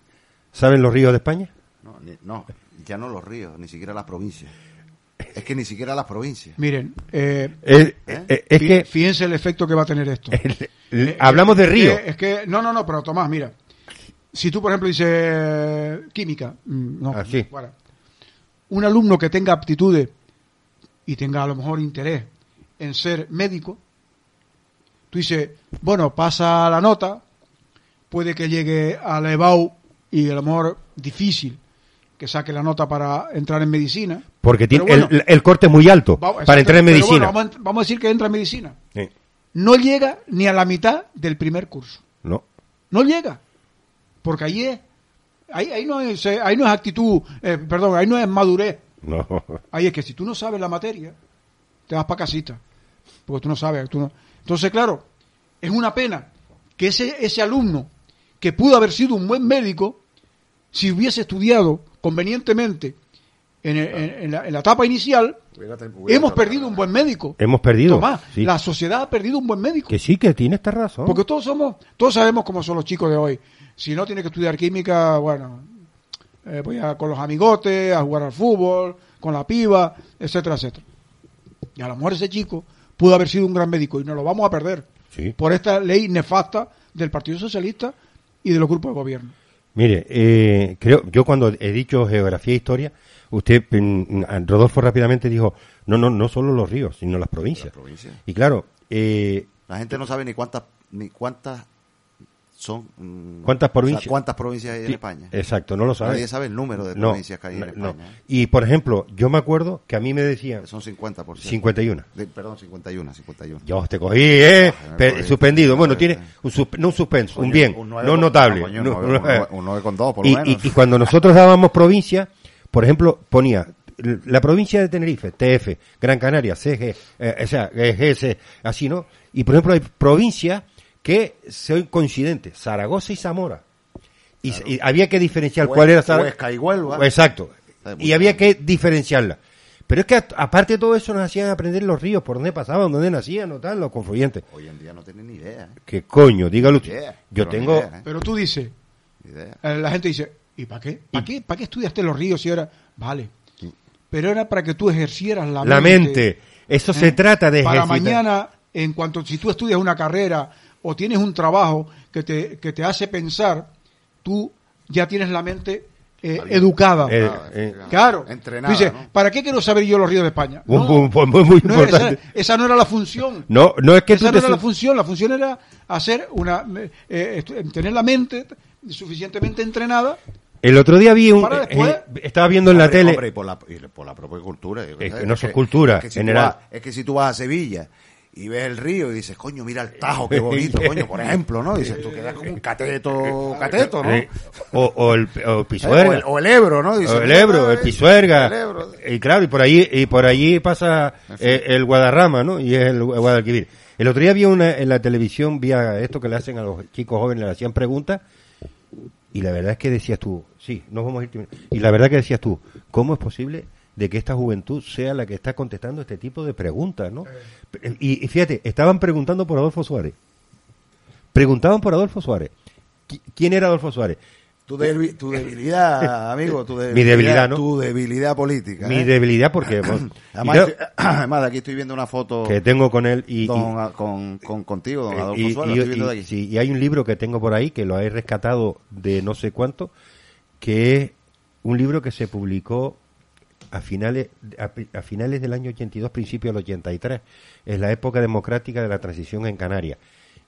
saben los ríos de España? No, no, ya no los ríos, ni siquiera las provincias. Es que ni siquiera las provincias. Miren, eh, Es, eh, es fí- que fíjense el efecto que va a tener esto. el- hablamos de río. Es que, no, no, no, pero Tomás, mira. Si tú, por ejemplo, dices eh, química, mm, no, Ah, sí. fuera. un alumno que tenga aptitudes y tenga a lo mejor interés en ser médico, tú dices, bueno, pasa la nota, puede que llegue al EBAU y a lo mejor difícil que saque la nota para entrar en medicina. Porque tiene bueno, el, el corte muy alto para entrar en medicina. bueno, vamos, a, vamos a decir que entra en medicina. Sí. No llega ni a la mitad del primer curso. No. No llega. Porque ahí es. Ahí, ahí, no, es eh, ahí no es actitud, eh, perdón, ahí no es madurez. No. Ahí es que si tú no sabes la materia, te vas para casita. Porque tú no sabes. Tú no... Entonces, claro, es una pena que ese, ese alumno, que pudo haber sido un buen médico, si hubiese estudiado convenientemente en, el- en- en la, en la etapa inicial, hemos perdido un buen médico. Hemos perdido. Tomás, sí. la sociedad ha perdido un buen médico. Que sí, que tiene esta razón. Porque todos somos, todos sabemos cómo son los chicos de hoy. Si no tiene que estudiar química, bueno, eh, voy a, con los amigotes, a jugar al fútbol, con la piba, etcétera, etcétera. Y a lo mejor ese chico pudo haber sido un gran médico y nos lo vamos a perder Sí. por esta ley nefasta del Partido Socialista y de los grupos de gobierno. Mire, eh, creo, yo cuando he dicho geografía e historia, usted, mm, Rodolfo rápidamente dijo, no, no, no solo los ríos, sino las provincias. Las provincias. Y claro, eh, La gente no sabe ni cuántas ni cuántas son. mm, ¿Cuántas o sea, provincias? ¿Cuántas provincias hay en España? exacto, no lo sabe. Nadie sabe el número de No, provincias que hay en no, no. España. ¿eh? Y por ejemplo, yo me acuerdo que a mí me decían Son 50 por 51. De- perdón, 51, 51. Yo te cogí, ¿eh? Ah, suspendido. Bueno, tiene un, no un suspenso, un bien, nueve no notable. no, no- no- un nueve- un nueve con dos, por lo y, menos. y- y cuando nosotros dábamos provincia, por ejemplo, ponía la provincia de Tenerife, TF, Gran Canaria, CG, eh, o sea, GS, así, ¿no? Y por ejemplo, hay provincias que son coincidentes, Zaragoza y Zamora. Y, había que diferenciar cuál era Zaragoza. Huesca y Huelva. Exacto. Y había que diferenciarla. Pero es que a- aparte de todo eso nos hacían aprender los ríos, por dónde pasaban, dónde nacían, o tal, los confluyentes. Hoy en día no tienen ni idea. ¿eh? ¿Qué coño? Dígalo usted. Idea, Yo pero tengo... idea, ¿eh? Pero tú dices, idea. eh, la gente dice, ¿y para qué? ¿Para qué, ¿Para qué estudiaste los ríos si ahora? Vale. Pero era para que tú ejercieras la, La mente. Eso se trata de para mañana en cuanto si tú estudias una carrera o tienes un trabajo que te, que te hace pensar tú ya tienes la mente eh, educada Eh, eh, claro Entrenada, ¿no? ¿para qué quiero saber yo los ríos de España? No, muy, muy no, importante. esa no era la función No, no es que esa tú no te era la función la función era hacer una eh, estu- tener la mente suficientemente entrenada El otro día vi un... Después- eh, estaba viendo en la Hombre, tele... hombre, y por la, y por la propia cultura. Es que no es cultura, es que si general. vas- es que si tú vas a Sevilla y ves el río y dices, coño, mira el Tajo, qué bonito, coño, por ejemplo, ¿no? Dices, tú quedas como un cateto, cateto, ¿no? eh, o, o el, o el ¿Eh? Pisuerga. O el, o el Ebro, ¿no? Dices, O el Ebro, el "Ay, Pisuerga. el Ebro". Y claro, y por allí, y por allí pasa eh, el Guadarrama, ¿no? Y es el Guadalquivir. El otro día vi una, en la televisión, vi a esto que le hacen a los chicos jóvenes, le hacían preguntas, y la verdad es que decías tú, sí, nos vamos a ir. Y la verdad que decías tú, ¿cómo es posible de que esta juventud sea la que está contestando este tipo de preguntas, ¿no? Y, y fíjate, estaban preguntando por Adolfo Suárez. Preguntaban por Adolfo Suárez. Qui- ¿Quién era Adolfo Suárez? Tu, debi- tu debilidad, amigo, tu debilidad, Mi debilidad, ¿no? Tu debilidad política. Mi ¿eh? debilidad porque... y Además, de aquí estoy viendo una foto que tengo con él y, don- con, con- contigo, don Eh, Adolfo y, Suárez, y- lo estoy viendo y- de aquí. sí, y hay un libro que tengo por ahí que lo he rescatado de no sé cuánto, que es un libro que se publicó a finales a, a finales del año 82, principio del 83. Es la época democrática de la transición en Canarias.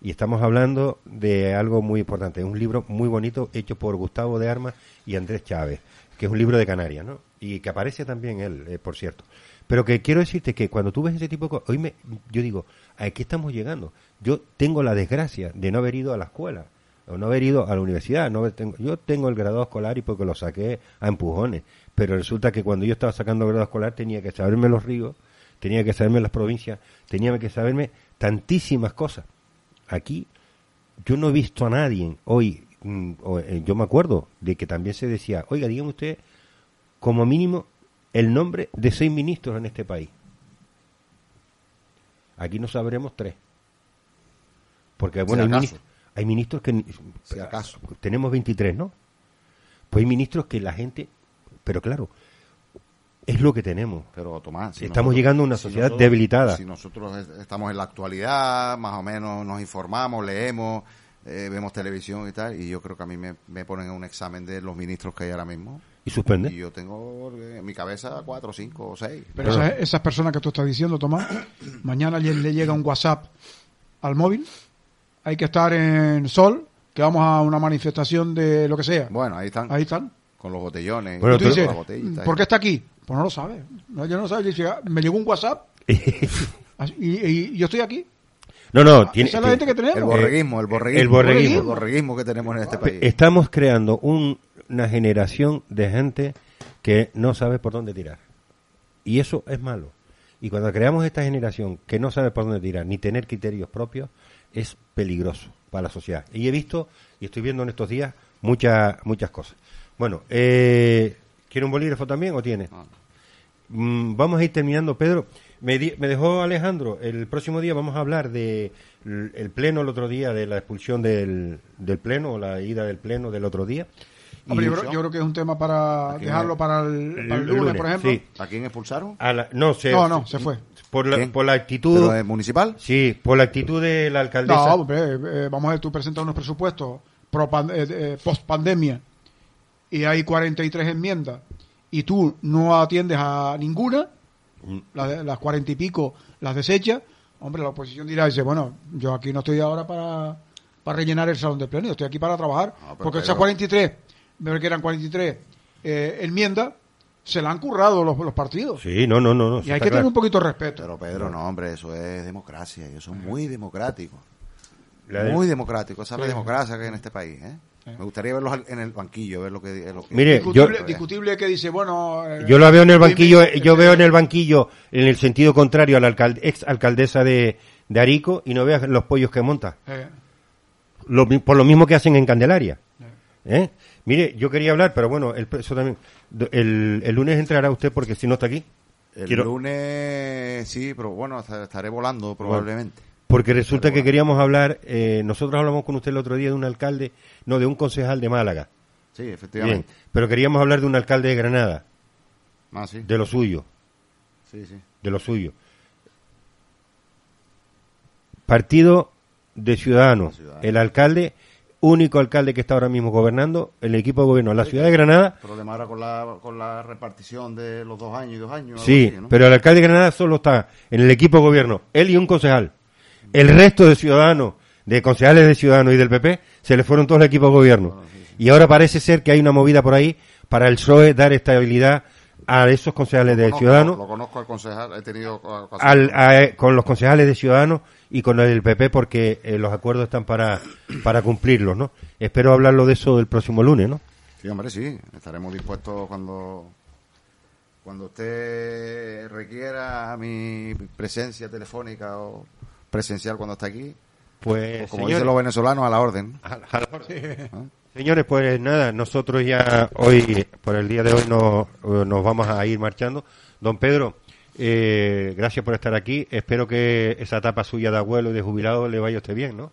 Y estamos hablando de algo muy importante. Un libro muy bonito hecho por Gustavo de Armas y Andrés Chávez, que es un libro de Canarias, ¿no? Y que aparece también él, eh, por cierto. Pero que quiero decirte que cuando tú ves ese tipo de cosas, hoy me, yo digo, ¿a qué estamos llegando? Yo tengo la desgracia de no haber ido a la escuela, o no haber ido a la universidad. No tengo, yo tengo el grado escolar y porque lo saqué a empujones. Pero resulta que cuando yo estaba sacando grado escolar tenía que saberme los ríos, tenía que saberme las provincias, tenía que saberme tantísimas cosas. Aquí yo no he visto a nadie hoy, mm, eh, yo me acuerdo de que también se decía, oiga, dígame usted como mínimo el nombre de seis ministros en este país. Aquí no sabremos tres. Porque, bueno, hay, ministros, hay ministros que... Si acaso. Tenemos 23, ¿no? Pues hay ministros que la gente... Pero claro, es lo que tenemos. Pero Tomás, si Estamos llegando a una sociedad nosotros- debilitada. Si nosotros es- estamos en la actualidad, más o menos nos informamos, leemos, eh, vemos televisión y tal, y yo creo que a mí me, me ponen un examen de los ministros que hay ahora mismo. Y suspende. Y yo tengo en mi cabeza cuatro, cinco o seis. Pero esas, esas personas que tú estás diciendo, Tomás, mañana le, le llega un WhatsApp al móvil, hay que estar en Sol, que vamos a una manifestación de lo que sea. Bueno, ahí están, Ahí están. Con los botellones. Tú pero- dices. ¿por qué está aquí? Pues no lo sabe. No, yo no lo sabe. Dice, "Ah, me llegó un WhatsApp y, y yo estoy aquí. no, no, tiene, Esa es la gente que El tenemos. borreguismo, el borreguismo. el borreguismo. El borreguismo que tenemos en este país. estamos creando un- una generación de gente que no sabe por dónde tirar. Y eso es malo. Y cuando creamos esta generación que no sabe por dónde tirar ni tener criterios propios, es peligroso para la sociedad. Y he visto, y estoy viendo en estos días, muchas muchas cosas. Bueno, eh, ¿quiere un bolígrafo también o tiene? No. Mm, vamos a ir terminando, Pedro. Me, di- me dejó Alejandro, el próximo día vamos a hablar de l- el pleno el otro día, de la expulsión del, del pleno, o la ida del pleno del otro día. Hombre, yo, creo, yo creo que es un tema para dejarlo para el, para el El lunes, lunes, por ejemplo. sí. ¿A quién expulsaron? a la- no, se, No, no, se fue. Por la, por la actitud, ¿Pero es municipal? sí, por la actitud de la alcaldesa. No, hombre, eh, vamos a ver, tú presentas unos presupuestos pro pan- eh, eh, post pandemia y hay 43 enmiendas y tú no atiendes a ninguna, Mm. las, las 40 y pico las desechas, hombre, la oposición dirá, dice, bueno, yo aquí no estoy ahora para, para rellenar el salón de pleno, yo estoy aquí para trabajar, Ah, porque esas 43, me que eran 43 eh, enmiendas, se la han currado los, los partidos. Sí, no, no, no. no, y hay que tener un poquito de respeto. Pero Pedro, no, hombre, eso es democracia, y eso es muy democrático. La de- Muy democrático, esa es la democracia que hay en este país. ¿eh? Me gustaría verlos en el banquillo, ver lo que... Lo que Mire, yo, discutible, discutible que dice, bueno... eh, yo la veo en el banquillo, Miguel, yo veo en el banquillo en el sentido contrario a la ex alcaldesa de, de Arico y no veas los pollos que monta. eh, Lo por lo mismo que hacen en Candelaria. ¿Eh? Mire, yo quería hablar, pero bueno, el, eso también. El, el lunes entrará usted porque si no está aquí. El Quiero- lunes, sí, pero bueno, hasta- estaré volando probablemente. Porque resulta que queríamos hablar, eh, nosotros hablamos con usted el otro día de un alcalde, no, de un concejal de Málaga. Sí, Bien, efectivamente. pero queríamos hablar de un alcalde de Granada, Ah, sí, de lo suyo, sí, sí. de lo suyo. Partido de Ciudadanos, Ciudadanos. el alcalde, único alcalde que está ahora mismo gobernando, el equipo de gobierno la ciudad de Granada, Problema ahora con la, con la repartición de los dos años y dos años. Sí, así, ¿no? pero el alcalde de Granada solo está en el equipo de gobierno, él y un concejal. El resto de ciudadanos, de concejales de Ciudadanos y del PP, se le fueron todos los equipos de gobierno. Y ahora parece ser que hay una movida por ahí para el PSOE dar estabilidad a esos concejales de Ciudadanos, Lo conozco al concejal, he tenido... ocasión- al- a- con los concejales de Ciudadanos y con el PP porque eh, los acuerdos están para, para cumplirlos, ¿no? Espero hablarlo de eso el próximo lunes, ¿no? Sí, hombre, sí. Estaremos dispuestos cuando cuando usted requiera mi presencia telefónica o presencial cuando está aquí. Pues, como señores, dicen los venezolanos, a la orden. a la- a la orden. Señores, pues nada, nosotros ya hoy, por el día de hoy, nos, eh, nos vamos a ir marchando. Don Pedro, eh, gracias por estar aquí. Espero que esa etapa suya de abuelo y de jubilado le vaya a usted bien, ¿no?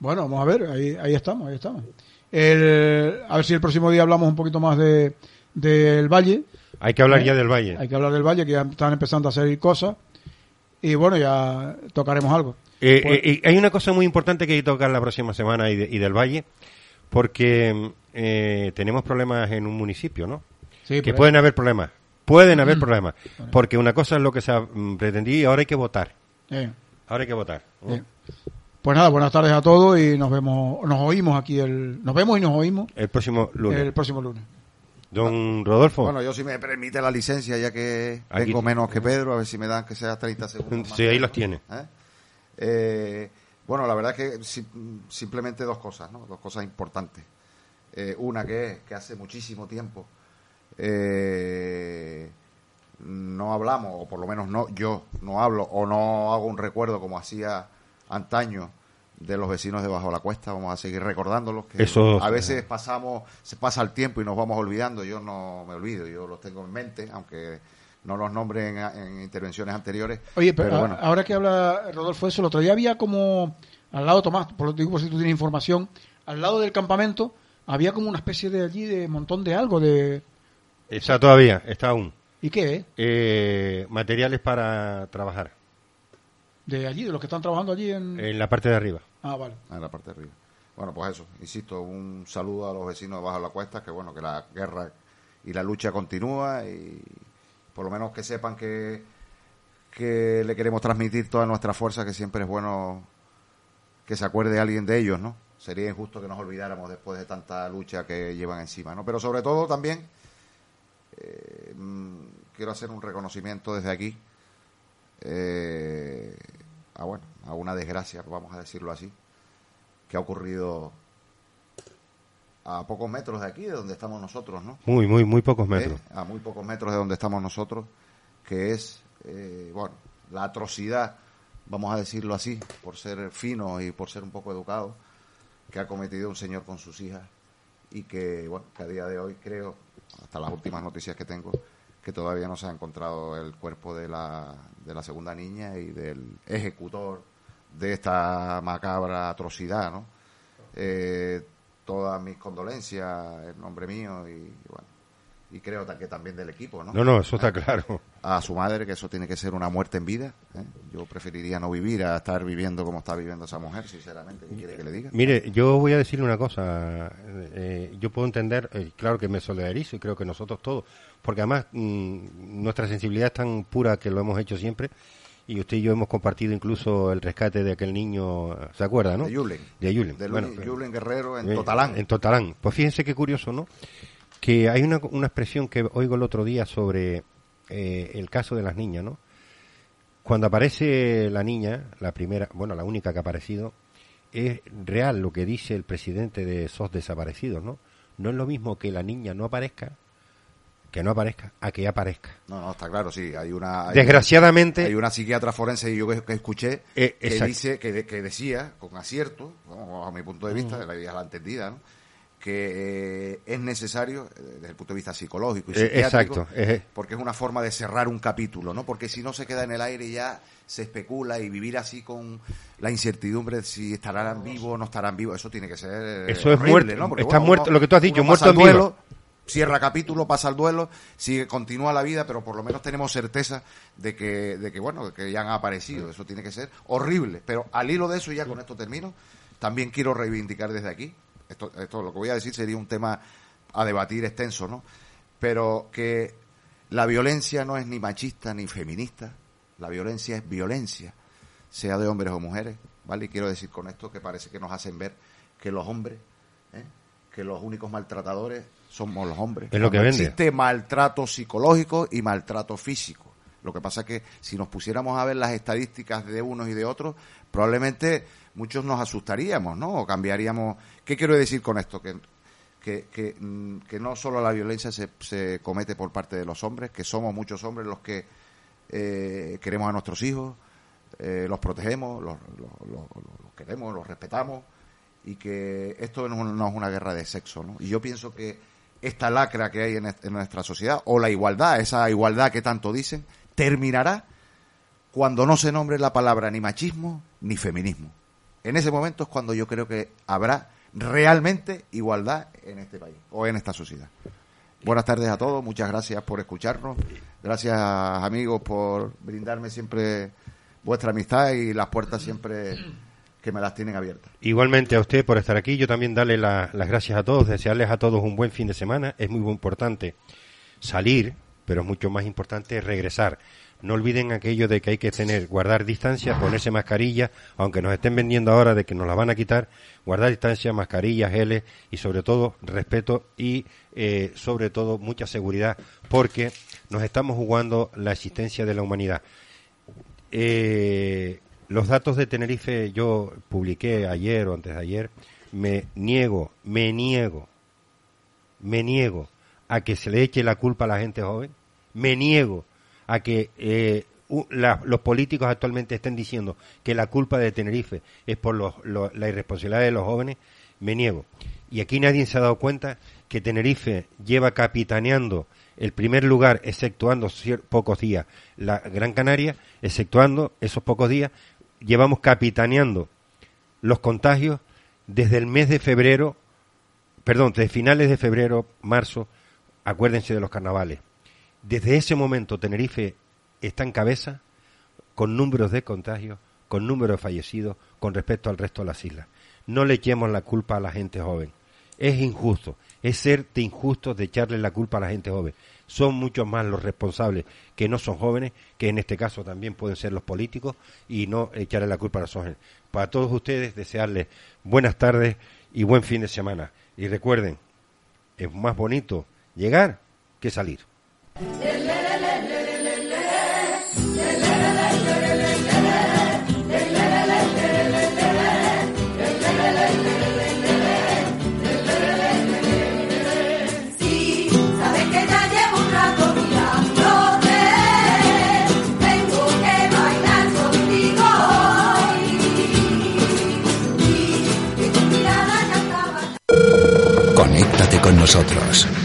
Bueno, vamos a ver, ahí, ahí estamos, ahí estamos. El- a ver si el próximo día hablamos un poquito más de del Valle. Hay que hablar ya del Valle. Hay que hablar del Valle, que ya están empezando a hacer cosas. Y bueno, ya tocaremos algo. Eh, Pues- eh, y hay una cosa muy importante que hay que tocar la próxima semana y, de- y del Valle, porque eh, tenemos problemas en un municipio, ¿no? Sí, que pueden haber problemas. Pueden haber problemas. Porque una cosa es lo que se ha mm, pretendido y ahora hay que votar. Ahora hay que votar. ¿no? Pues nada, buenas tardes a todos y nos vemos, nos oímos aquí el, nos vemos y nos oímos El próximo lunes. el próximo lunes. Don Rodolfo. Bueno, yo si me permite la licencia, ya que Aquí- tengo menos que Pedro, a ver si me dan que sea 30 segundos. más. sí, ahí los tiene. ¿Eh? Eh, bueno, la verdad que si- simplemente dos cosas, ¿no? Dos cosas importantes. Eh, una que es que hace muchísimo tiempo eh, no hablamos, o por lo menos no yo no hablo o no hago un recuerdo como hacía antaño de los vecinos de Bajo la Cuesta. Vamos a seguir recordándolos. Que Eso- a veces pasamos, se pasa el tiempo y nos vamos olvidando. Yo no me olvido, yo los tengo en mente, aunque no los nombre en, en intervenciones anteriores. Oye, pero, pero a- bueno. ahora que habla Rodolfo eso, el otro día había como, al lado, Tomás, por lo digo por si tú tienes información, al lado del campamento había como una especie de allí de montón de algo, de... Está todavía, está aún. ¿Y qué? Eh, materiales para trabajar ¿De allí, de los que están trabajando allí en...? en la parte de arriba. Ah, vale. en la parte de arriba. Bueno, pues eso, insisto, un saludo a los vecinos de Bajo la Cuesta, que bueno, que la guerra y la lucha continúa y por lo menos que sepan que, que le queremos transmitir toda nuestra fuerza, que siempre es bueno que se acuerde alguien de ellos, ¿no? Sería injusto que nos olvidáramos después de tanta lucha que llevan encima, ¿no? Pero sobre todo también eh, mm, quiero hacer un reconocimiento desde aquí eh, a, bueno, a una desgracia, vamos a decirlo así, que ha ocurrido a pocos metros de aquí, de donde estamos nosotros, ¿no? Muy, muy, muy pocos metros. ¿Eh? A muy pocos metros de donde estamos nosotros, que es, eh, bueno, la atrocidad, vamos a decirlo así, por ser fino y por ser un poco educado, que ha cometido un señor con sus hijas y que, bueno, que a día de hoy creo, hasta las últimas noticias que tengo, que todavía no se ha encontrado el cuerpo de la, de la segunda niña y del ejecutor de esta macabra atrocidad, ¿no? Eh, todas mis condolencias en nombre mío y, bueno, y creo que también del equipo, ¿no? No, no, eso está claro. A su madre, que eso tiene que ser una muerte en vida. ¿eh? Yo preferiría no vivir a estar viviendo como está viviendo esa mujer, sinceramente. ¿Qué quiere que le diga? Mire, yo voy a decirle una cosa. eh, yo puedo entender, eh, claro que me solidarizo y creo que nosotros todos, porque además mm, nuestra sensibilidad es tan pura que lo hemos hecho siempre. Y usted y yo hemos compartido incluso el rescate de aquel niño, ¿se acuerda, no? De Yulen. De Yulen. De Bueno, Yulen Guerrero en eh, Totalán. En Totalán. Pues fíjense qué curioso, ¿no? Que hay una, una expresión que oigo el otro día sobre eh, el caso de las niñas, ¿no? Cuando aparece la niña, la primera, bueno, la única que ha aparecido, es real lo que dice el presidente de SOS Desaparecidos, ¿no? No es lo mismo que la niña no aparezca, que no aparezca, a que aparezca. No, no, está claro, sí. Hay una. hay Desgraciadamente, Hay una psiquiatra forense y yo que, que escuché Eh, que exacto. dice que, de- que decía con acierto, a mi punto de vista, la idea la entendida, ¿no? que eh, es necesario eh, desde el punto de vista psicológico y psiquiátrico, exacto, eh. porque es una forma de cerrar un capítulo, ¿no? Porque si no se queda en el aire ya se especula y vivir así con la incertidumbre de si estarán vivos o no estarán vivos, eso tiene que ser Eso es muerte, ¿no? Porque, está bueno, muerto, uno- lo que tú has dicho, muerto en duelo, cierra capítulo, pasa el duelo, sigue, continúa la vida, pero por lo menos tenemos certeza de que, de que bueno, que ya han aparecido. Eso tiene que ser horrible. Pero al hilo de eso, y ya con esto termino, también quiero reivindicar desde aquí, esto, esto lo que voy a decir sería un tema a debatir extenso, ¿no? Pero que la violencia no es ni machista ni feminista, la violencia es violencia, sea de hombres o mujeres, ¿vale? Y quiero decir con esto que parece que nos hacen ver que los hombres, ¿eh? Que los únicos maltratadores somos los hombres. Es lo que vende. Existe maltrato psicológico y maltrato físico. Lo que pasa es que si nos pusiéramos a ver las estadísticas de unos y de otros, probablemente muchos nos asustaríamos, ¿no? O cambiaríamos. ¿Qué quiero decir con esto? Que, que, que, mm, que no solo la violencia se, se comete por parte de los hombres, que somos muchos hombres los que eh, queremos a nuestros hijos, eh, los protegemos, los, los- los- los queremos, los respetamos y que esto no, es una guerra de sexo, ¿no? Y yo pienso que esta lacra que hay en, en nuestra sociedad, o la igualdad, esa igualdad que tanto dicen, terminará cuando no se nombre la palabra ni machismo ni feminismo. En ese momento es cuando yo creo que habrá realmente igualdad en este país o en esta sociedad. Buenas tardes a todos, muchas gracias por escucharnos, gracias amigos por brindarme siempre vuestra amistad y las puertas siempre que me las tienen abiertas. Igualmente a usted por estar aquí. Yo también darle la- las gracias a todos, desearles a todos un buen fin de semana. Es muy importante salir, pero es mucho más importante regresar. No olviden aquello de que hay que tener, guardar distancia, ponerse mascarilla, aunque nos estén vendiendo ahora de que nos la van a quitar, guardar distancia, mascarillas, geles y sobre todo respeto y eh, sobre todo mucha seguridad, porque nos estamos jugando la existencia de la humanidad. Eh, los datos de Tenerife yo publiqué ayer o antes de ayer. Me niego, me niego, me niego a que se le eche la culpa a la gente joven. Me niego a que eh, los políticos actualmente estén diciendo que la culpa de Tenerife es por los- lo- la irresponsabilidad de los jóvenes. Me niego. Y aquí nadie se ha dado cuenta que Tenerife lleva capitaneando el primer lugar, exceptuando pocos días, la Gran Canaria, exceptuando esos pocos días, llevamos capitaneando los contagios desde el mes de febrero, perdón, desde finales de febrero, marzo, acuérdense de los carnavales. Desde ese momento Tenerife está en cabeza con números de contagios, con números de fallecidos con respecto al resto de las islas. No le echemos la culpa a la gente joven. Es injusto, es ser de injusto de echarle la culpa a la gente joven. Son muchos más los responsables que no son jóvenes, que en este caso también pueden ser los políticos, y no echarle la culpa a los jóvenes. Para todos ustedes, desearles buenas tardes y buen fin de semana. Y recuerden, es más bonito llegar que salir. Conéctate con nosotros.